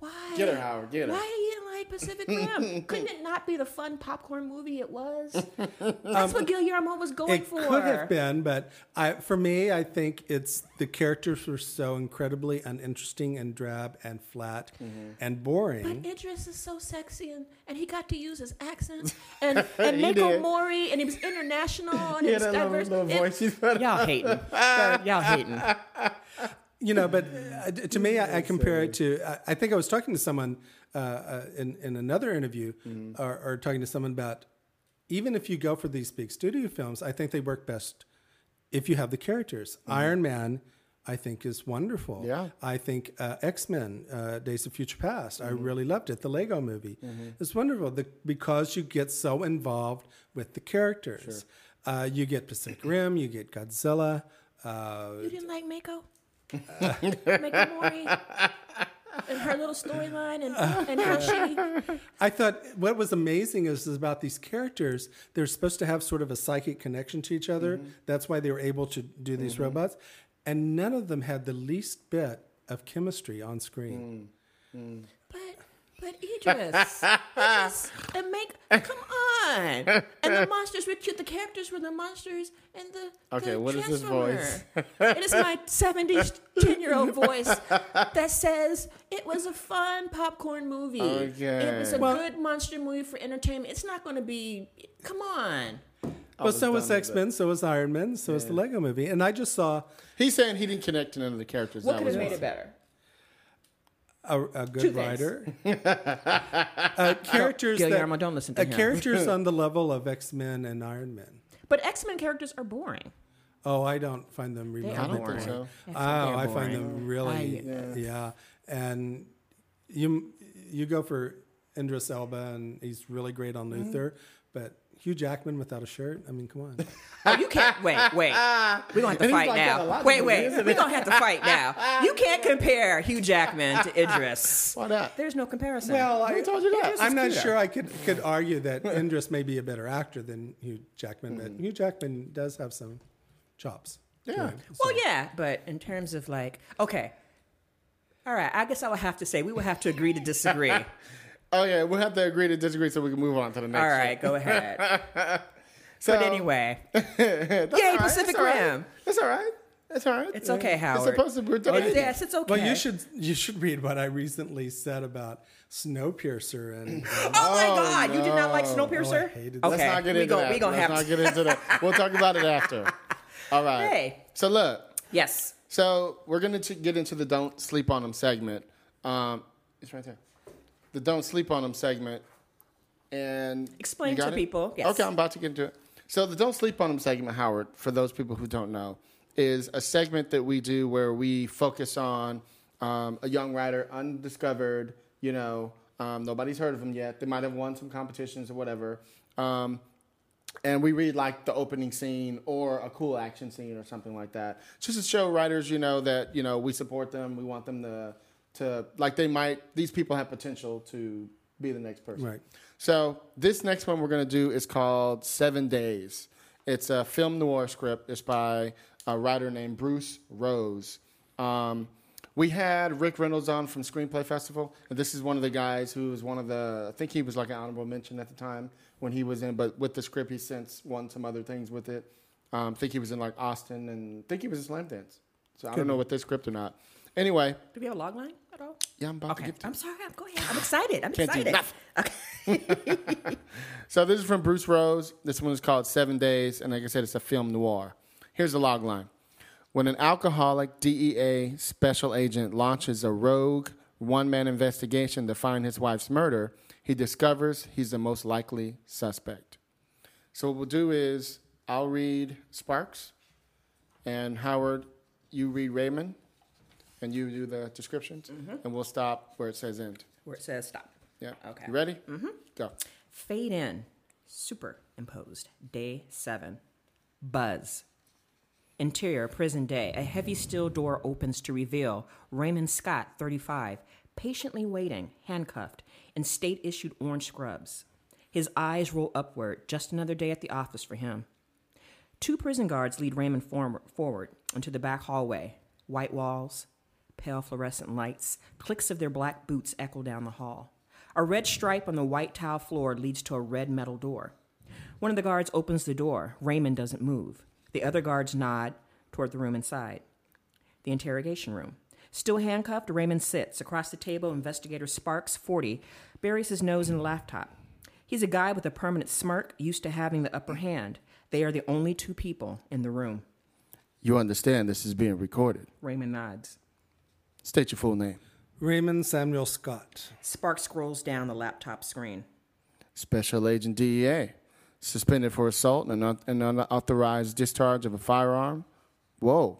Why? Get her, Howard, get her. Why you Pacific Rim? Couldn't it not be the fun popcorn movie it was? That's Um, what Guillermo was going It for. It could have been, but I, for me, I think it's the characters were so incredibly uninteresting and drab and flat Mm-hmm. and boring. But Idris is so sexy, and, and he got to use his accent, and and He Mako. Mori, and he was international, and He he had was that little, diverse. little It- voice. He's Y'all hating. Y'all hating. you know, but uh, to me, I, I compare it to. I, I think I was talking to someone uh, uh, in in another interview, Mm-hmm. or, or talking to someone about even if you go for these big studio films, I think they work best if you have the characters. Iron Man. I think is wonderful. Mm-hmm. Yeah. I think uh, X Men: uh, Days of Future Past. I Mm-hmm. really loved it. The Lego Movie. It's wonderful the, because you get so involved with the characters. Uh, you get Pacific Rim. You get Godzilla. Uh, You didn't like Mako? Mako Mori? And her little storyline and, and how she. I thought what was amazing is, is about these characters. They're supposed to have sort of a psychic connection to each other. Mm-hmm. That's why they were able to do these mm-hmm. robots, and none of them had the least bit of chemistry on screen. But but Idris, Idris, and make come on, and the monsters were cute. The characters were the monsters, and the Okay, the what is this voice? It is my 70s 10 year old voice that says it was a fun popcorn movie. It was a Okay. good monster movie for entertainment. It's not going to be. Come on. Well, so was X Men, so was Iron Man, so was the Lego Movie, and I just saw He's saying he didn't connect to none of the characters. What That could was have made all. it better? A, a good things. writer. uh, characters Guillermo, that, don't listen to uh, him. characters on the level of X Men and Iron Man. But X Men characters are boring. Oh, I don't find them are remotely I don't boring. think so. Oh, They're I find them really, yeah. And you you go for Idris Elba, and he's really great on Mm-hmm. Luther, but Hugh Jackman without a shirt. I mean, come on. Oh, you can't. Wait, wait. We're going to have to fight like now. lot Wait, movies, wait. We're going to have to fight now. You can't compare Hugh Jackman to Idris. Why not? There's no comparison. Well, I told you that? Idris I'm not is cute. sure I could could argue that Idris may be a better actor than Hugh Jackman, Mm-hmm. but Hugh Jackman does have some chops. Yeah. him. well, yeah, but in terms of like, okay. All right, I guess I would have to say we would have to agree to disagree. All Oh yeah, we'll have to agree to disagree so we can move on to the next. right, go ahead. So, But anyway, that's Yay, all right. Pacific That's all right. Rim. That's all right. That's all right. it's okay, Howard. It's supposed to be. We're It's- yes, it's okay. Well, you should you should read what I recently said about Snowpiercer and. and Oh my God! You did not like Oh, Snowpiercer? I hated okay, that. Let's not get we into gon- that. We gonna Let's have not to. get into that. We'll talk about it after. All right. Hey. So look. Yes. So we're gonna t- get into the "Don't Sleep on Them" segment. Um, it's right there. The "Don't Sleep on Them" segment, and Explain to it? people, yes. Okay, I'm about to get into it. So the "Don't Sleep on Them" segment, Howard, for those people who don't know, is a segment that we do where we focus on um, a young writer, undiscovered. You know, um, nobody's heard of them yet. They might have won some competitions or whatever. Um, and we read like the opening scene or a cool action scene or something like that just to show writers you know that you know we support them we want them to to like they might these people have potential to be the next person Right. so this next one we're going to do is called seven days it's a film noir script it's by a writer named bruce rose um, we had Rick Reynolds on from Screenplay Festival, and this is one of the guys who was one of the. I think he was like an honorable mention at the time when he was in, but with the script, he since won some other things with it. Um, I think he was in like Austin, and I think he was in Slamdance. So I don't know with this script or not. Anyway, Do we have a log line at all? yeah, I'm about Okay. to get to. I'm sorry. I'm, go ahead. I'm excited. I'm Can't do excited. nothing. So this is from Bruce Rose. This one is called Seven Days, and like I said, it's a film noir. Here's the log line. When an alcoholic DEA special agent launches a rogue one man investigation to find his wife's murder, he discovers he's the most likely suspect. So, what we'll do is I'll read Sparks, and Howard, you read Raymond, and you do the descriptions, and we'll stop where it says end. Where it says stop. Yeah. Okay. You ready? Mm-hmm. Go. Fade in. Superimposed. Day seven. Buzz. Interior prison day. A heavy steel door opens to reveal Raymond Scott, 35, patiently waiting, handcuffed, in state issued orange scrubs. His eyes roll upward. Just another day at the office for him. Two prison guards lead Raymond forward, forward into the back hallway. White walls, pale fluorescent lights, clicks of their black boots echo down the hall. A red stripe on the white tile floor leads to a red metal door. One of the guards opens the door. Raymond doesn't move. The other guards nod toward the room inside. The interrogation room. Still handcuffed, Raymond sits. Across the table, investigator Sparks, 40, buries his nose in a laptop. He's a guy with a permanent smirk, used to having the upper hand. They are the only two people in the room. You understand this is being recorded. Raymond nods. State your full name. Raymond Samuel Scott. Sparks scrolls down the laptop screen. Special Agent DEA, suspended for assault and un- an unauthorized discharge of a firearm. Whoa,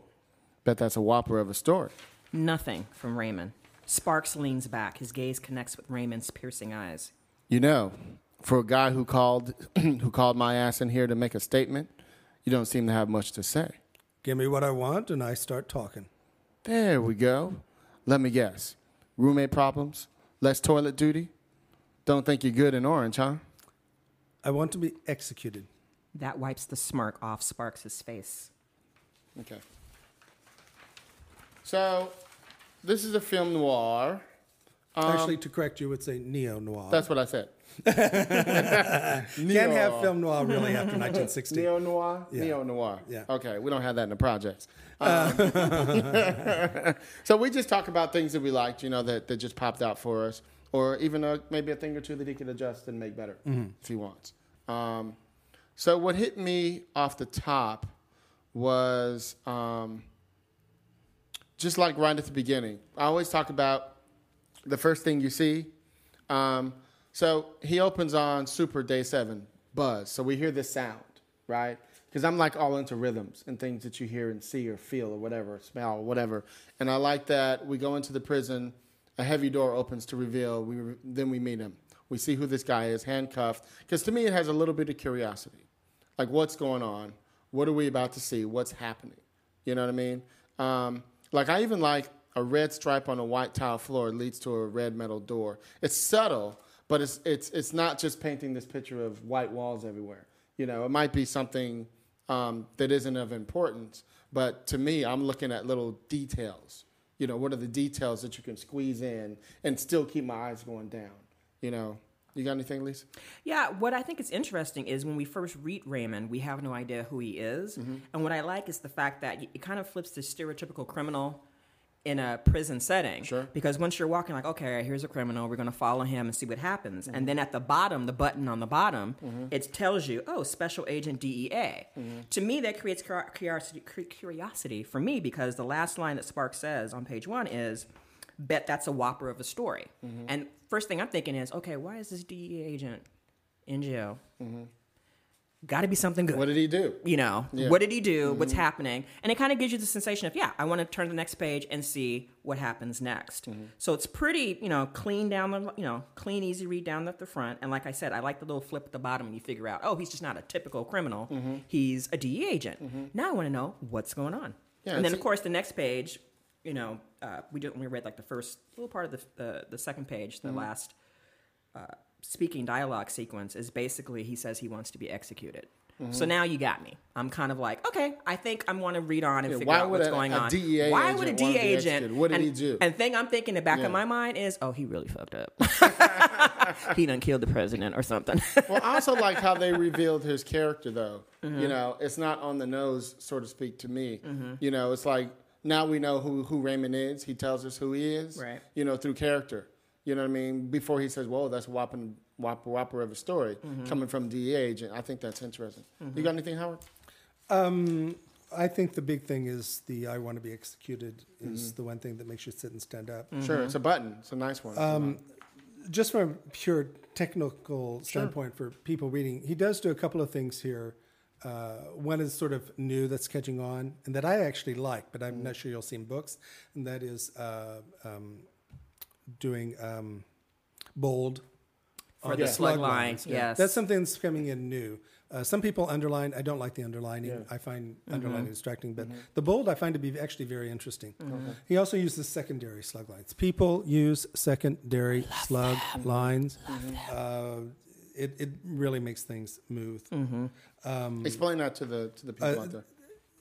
bet that's a whopper of a story. Nothing from Raymond. Sparks leans back. His gaze connects with Raymond's piercing eyes. You know, for a guy who called who called my ass in here to make a statement, you don't seem to have much to say. Give me what I want, and I start talking. There we go. Let me guess. Roommate problems? Less toilet duty? Don't think you're good in orange, huh? I want to be executed. That wipes the smirk off Sparks' face. Okay. So, this is a film noir. Um, Actually, to correct you, would say neo noir. That's what I said. Can't have film noir really after 1960. Neo noir? Yeah. Neo noir. Yeah. Okay, we don't have that in the projects. Um, so we just talk about things that we liked, you know, that, that just popped out for us, or even a, maybe a thing or two that he could adjust and make better if he wants. Um, so what hit me off the top was um, just like right at the beginning. I always talk about the first thing you see. Um, so he opens on Super Day Seven Buzz. So we hear this sound, right? Because I'm like all into rhythms and things that you hear and see or feel or whatever, smell or whatever. And I like that we go into the prison, a heavy door opens to reveal. We re- then we meet him. We see who this guy is, handcuffed. Because to me, it has a little bit of curiosity, like what's going on, what are we about to see, what's happening. You know what I mean? Um, like I even like a red stripe on a white tile floor leads to a red metal door. It's subtle, but it's it's it's not just painting this picture of white walls everywhere. You know, it might be something um, that isn't of importance, but to me, I'm looking at little details. You know, what are the details that you can squeeze in and still keep my eyes going down? You know, you got anything, Lisa? Yeah, what I think is interesting is when we first read Raymond, we have no idea who he is. And what I like is the fact that it kind of flips the stereotypical criminal in a prison setting. Sure. Because once you're walking, like, okay, here's a criminal, we're going to follow him and see what happens. And mm-hmm. then at the bottom, the button on the bottom, mm-hmm. it tells you, oh, Special Agent DEA. Mm-hmm. To me, that creates curiosity, curiosity for me because the last line that Spark says on page one is, bet that's a whopper of a story. And first thing I'm thinking is, okay, why is this DEA agent in jail? Got to be something good. What did he do? you know Yeah. what did he do? What's mm-hmm. happening? And it kind of gives you the sensation of yeah i want to turn to the next page and see what happens next. Mm-hmm. So it's pretty you know clean down the you know clean easy read down at the front. And like i said i like the little flip at the bottom and you figure out oh he's just not a typical criminal. Mm-hmm. He's a DE agent. Now i want to know what's going on. Yeah, and then of course the next page you know uh, we did we read like the first little part of the the, the second page the last uh, speaking dialogue sequence is basically he says he wants to be executed. Mm-hmm. So now you got me. I'm kind of like, okay, I think I'm want to read on and Yeah, figure out what's a- going a on. DEA why would a DEA agent? What did and, he do? And thing I'm thinking in the back Yeah. of my mind is, oh, he really fucked up. he done killed the president or something. Well, I also like how they revealed his character, though. Mm-hmm. You know, it's not on the nose, so to speak, to me. You know, it's like now we know who, who Raymond is. He tells us who he is, Right. you know, through character. You know what I mean? Before he says, whoa, that's a whopping, whopper, whopper of a story Mm-hmm. coming from DEA agent. I think that's interesting. You got anything, Howard? Um, I think the big thing is the "I want to be executed" is the one thing that makes you sit and stand up. Sure, it's a button. It's a nice one. Um, just from a pure technical standpoint for people reading, he does do a couple of things here. Uh, one is sort of new that's catching on, and that I actually like, but I'm not sure you'll see in books, and that is uh, um, doing um, bold For the the slug slug line, lines. yes. That's something that's coming in new. Uh, some people underline. I don't like the underlining. I find Mm-hmm. underlining distracting, but the bold I find to be actually very interesting. Mm-hmm. He also uses secondary slug lines. People use secondary slug lines. Mm-hmm. Uh, it, it really makes things move. Mm-hmm. Explain that to the to the people uh, out there.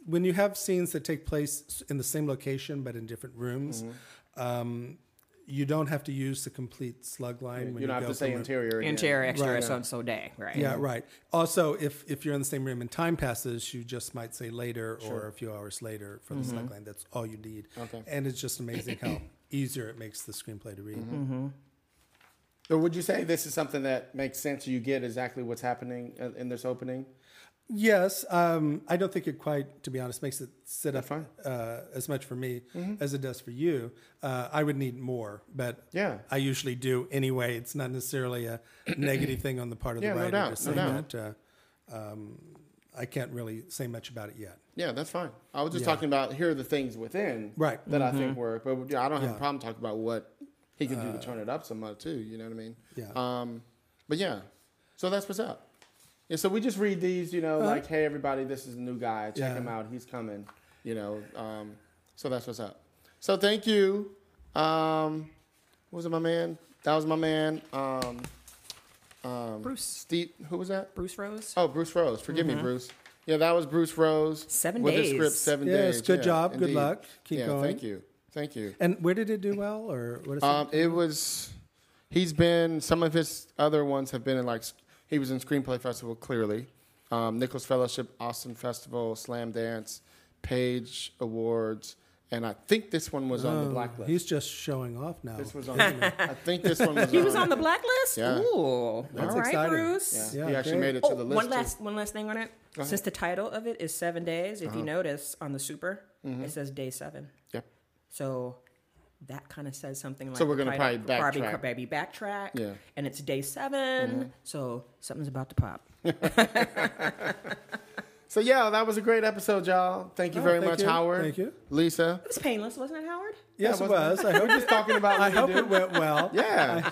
When you have scenes that take place in the same location but in different rooms, Mm-hmm. um, you don't have to use the complete slug line. When You don't have go to say from interior. again. Interior, exterior, Right. so and so day, right? Yeah, right. Also, if if you're in the same room and time passes, you just might say later or a few hours later for the slug line. That's all you need. Okay. And it's just amazing how easier it makes the screenplay to read. Mm-hmm. So would you say this is something that makes sense? You get exactly what's happening in- in this opening. Yes, um, I don't think it quite, to be honest, makes it sit up fine. uh, as much for me as it does for you. Uh, I would need more, but Yeah. I usually do anyway. It's not necessarily a negative thing on the part of Yeah, the no writer doubt, to no doubt. that. Uh, um, I can't really say much about it yet. Yeah, that's fine. I was just Yeah. talking about here are the things within Right. that I think work, but yeah, I don't have Yeah. a problem talking about what he can do to turn it up some much too. You know what I mean? Yeah. Um, but yeah, so that's what's up. And so we just read these, you know, like, hey, everybody, this is a new guy. Check Yeah. him out. He's coming. You know, um, so that's what's up. So thank you. Um, what was it, my man? That was my man. Um, um, Bruce. Steve, who was that? Bruce Rose. Oh, Bruce Rose. Forgive me, Bruce. Yeah, that was Bruce Rose. Seven with days. With the script, seven Yes, days. good yeah, job, good luck. Keep yeah, going. Thank you. Thank you. And where did it do well, or what is Um, it? it was. He's been. Some of his other ones have been in like. He was in Screenplay Festival, clearly. Um, Nicholls Fellowship, Austin Festival, Slamdance, Page Awards, and I think this one was on the Oh, blacklist. He's just showing off now. this was on. I think this one was. On the He was on the blacklist. Yeah. Ooh, That's all right, exciting. Bruce. Yeah, Yeah, he actually great. made it to Oh, the list. one too. last one last thing on it. Since the title of it is Seven Days, if you notice on the super, it says day seven. Yep. So that kind of says something like So we're gonna title, probably Barbie, backtrack. Baby backtrack. Yeah. And it's day 7 mm-hmm. So something's about to pop. So yeah, that was a great episode, y'all. Thank you Oh, very thank much, you. Howard. Thank you. Lisa. It was painless, wasn't it, Howard? yes, Yeah, it wasn't. I hope, We're just talking about. I hope do. it went well. Yeah.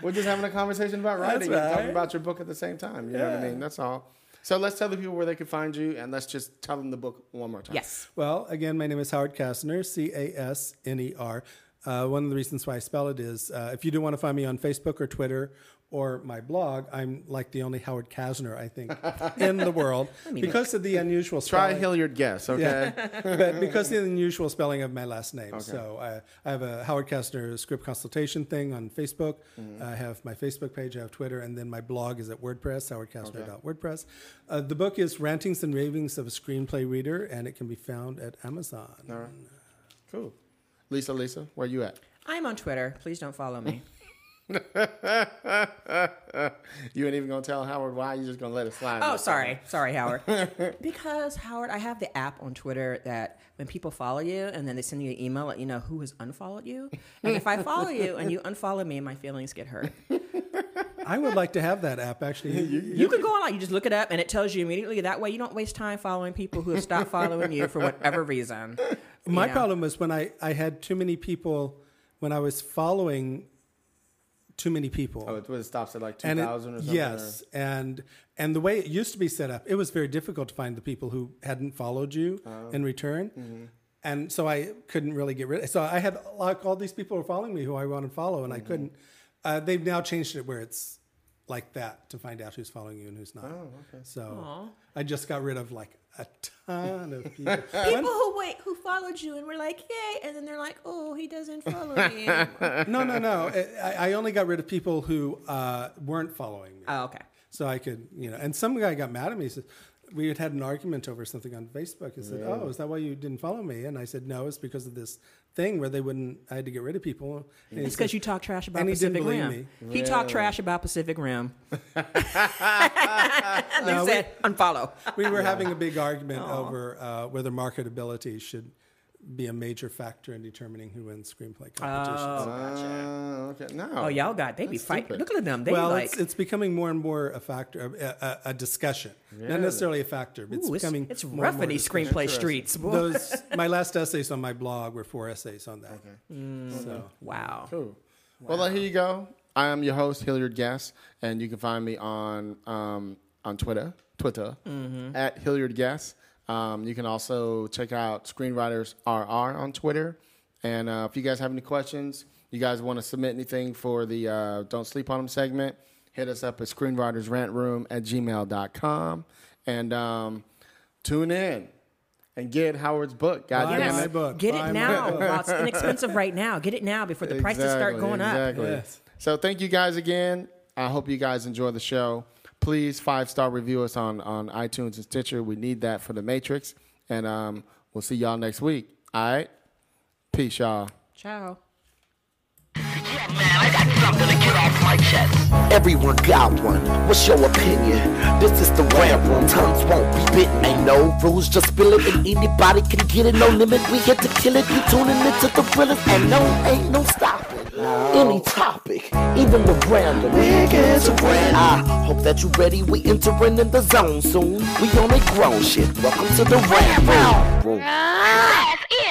We're just having a conversation about writing and talking about your book at the same time. You know what I mean? That's all. So let's tell the people where they can find you and let's just tell them the book one more time. Yes. Well, again, my name is Howard Casner, C A S N E R. Uh, one of the reasons why I spell it is uh, if you do want to find me on Facebook or Twitter or my blog, I'm like the only Howard Casner, I think, in the world because of the unusual Try spelling. Hilliard Guess, okay? Yeah, but because of the unusual spelling of my last name. So I, I have a Howard Casner script consultation thing on Facebook. Mm-hmm. I have my Facebook page, I have Twitter, and then my blog is at WordPress, howardcasner.wordpress. Uh, the book is Rantings and Ravings of a Screenplay Reader, and it can be found at Amazon. All right. Cool. Lisa, Lisa, where are you at? I'm on Twitter. Please don't follow me. You ain't even gonna tell Howard why. You're just gonna let it slide. Oh, sorry. Sorry, Howard. because, Howard, I have the app on Twitter that when people follow you and then they send you an email, let you know who has unfollowed you. And if I follow you and you unfollow me, my feelings get hurt. I would like to have that app actually. You can go online, you just look it up, and it tells you immediately. That way, you don't waste time following people who have stopped following you for whatever reason. My Yeah. problem was when I, I had too many people, when I was following too many people. Oh, it, it stops at like two and or something. yes, and and the way it used to be set up, it was very difficult to find the people who hadn't followed you Oh. in return, Mm-hmm. and so I couldn't really get rid. of So I had like all these people were following me who I want to follow, and I Mm-hmm. couldn't. Uh, they've now changed it where it's like that to find out who's following you and who's not. Oh, okay. So I just got rid of like a ton of people. People who wait, who followed you and were like, "Yay!" and then they're like, "Oh, he doesn't follow me." anymore." no, no, no. I, I only got rid of people who uh, weren't following me. oh, okay. So I could, you know, and some guy got mad at me. He said, we had had an argument over something on Facebook. He said, "Oh, is that why you didn't follow me?" And I said, "No, it's because of this thing where they wouldn't. I had to get rid of people." And It's because you talk trash about and he didn't Pacific believe Rim. me. He talked trash about Pacific Rim. they said unfollow. we were having a big argument over uh, whether marketability should be a major factor in determining who wins screenplay competitions. Uh, okay. No. Oh, y'all got they be fighting. stupid. Look at them. They well, like it's, it's becoming more and more a factor, a, a, a discussion, not necessarily a factor. It's ooh, it's, becoming it's more and rough more in these screenplay streets. Those my last essays on my blog were four essays on that. So wow. Cool. Well, uh, here you go. I am your host, Hilliard Guess, and you can find me on um, on Twitter, Twitter at Hilliard Guess. Um, you can also check out Screenwriters RR on Twitter. And uh, if you guys have any questions, you guys want to submit anything for the uh, Don't Sleep on Them segment, hit us up at screenwritersrantroom at gmail.com. And um, tune in and get Howard's book. God Buy my it. book. Get Buy it now book. while it's inexpensive right now. Get it now before the prices start Exactly, going up. Exactly. Yes. So thank you guys again. I hope you guys enjoy the show. Please five star review us on on iTunes and Stitcher. We need that for the Matrix. And um, we'll see y'all next week. All right. Peace, y'all. Ciao. Yeah, man, I got something to get off my chest. Everyone got one. What's your opinion? This is the rant room. Tongues won't be bitten. Ain't no rules, just spill it, and anybody can get it. No limit. We here to kill it. You tuning into the thrillers, and no, ain't no stopping. Any topic, even the random. We get to random. I hope that you're ready. We entering in the zone soon. We on a grown shit. Welcome to the rant room. That's it.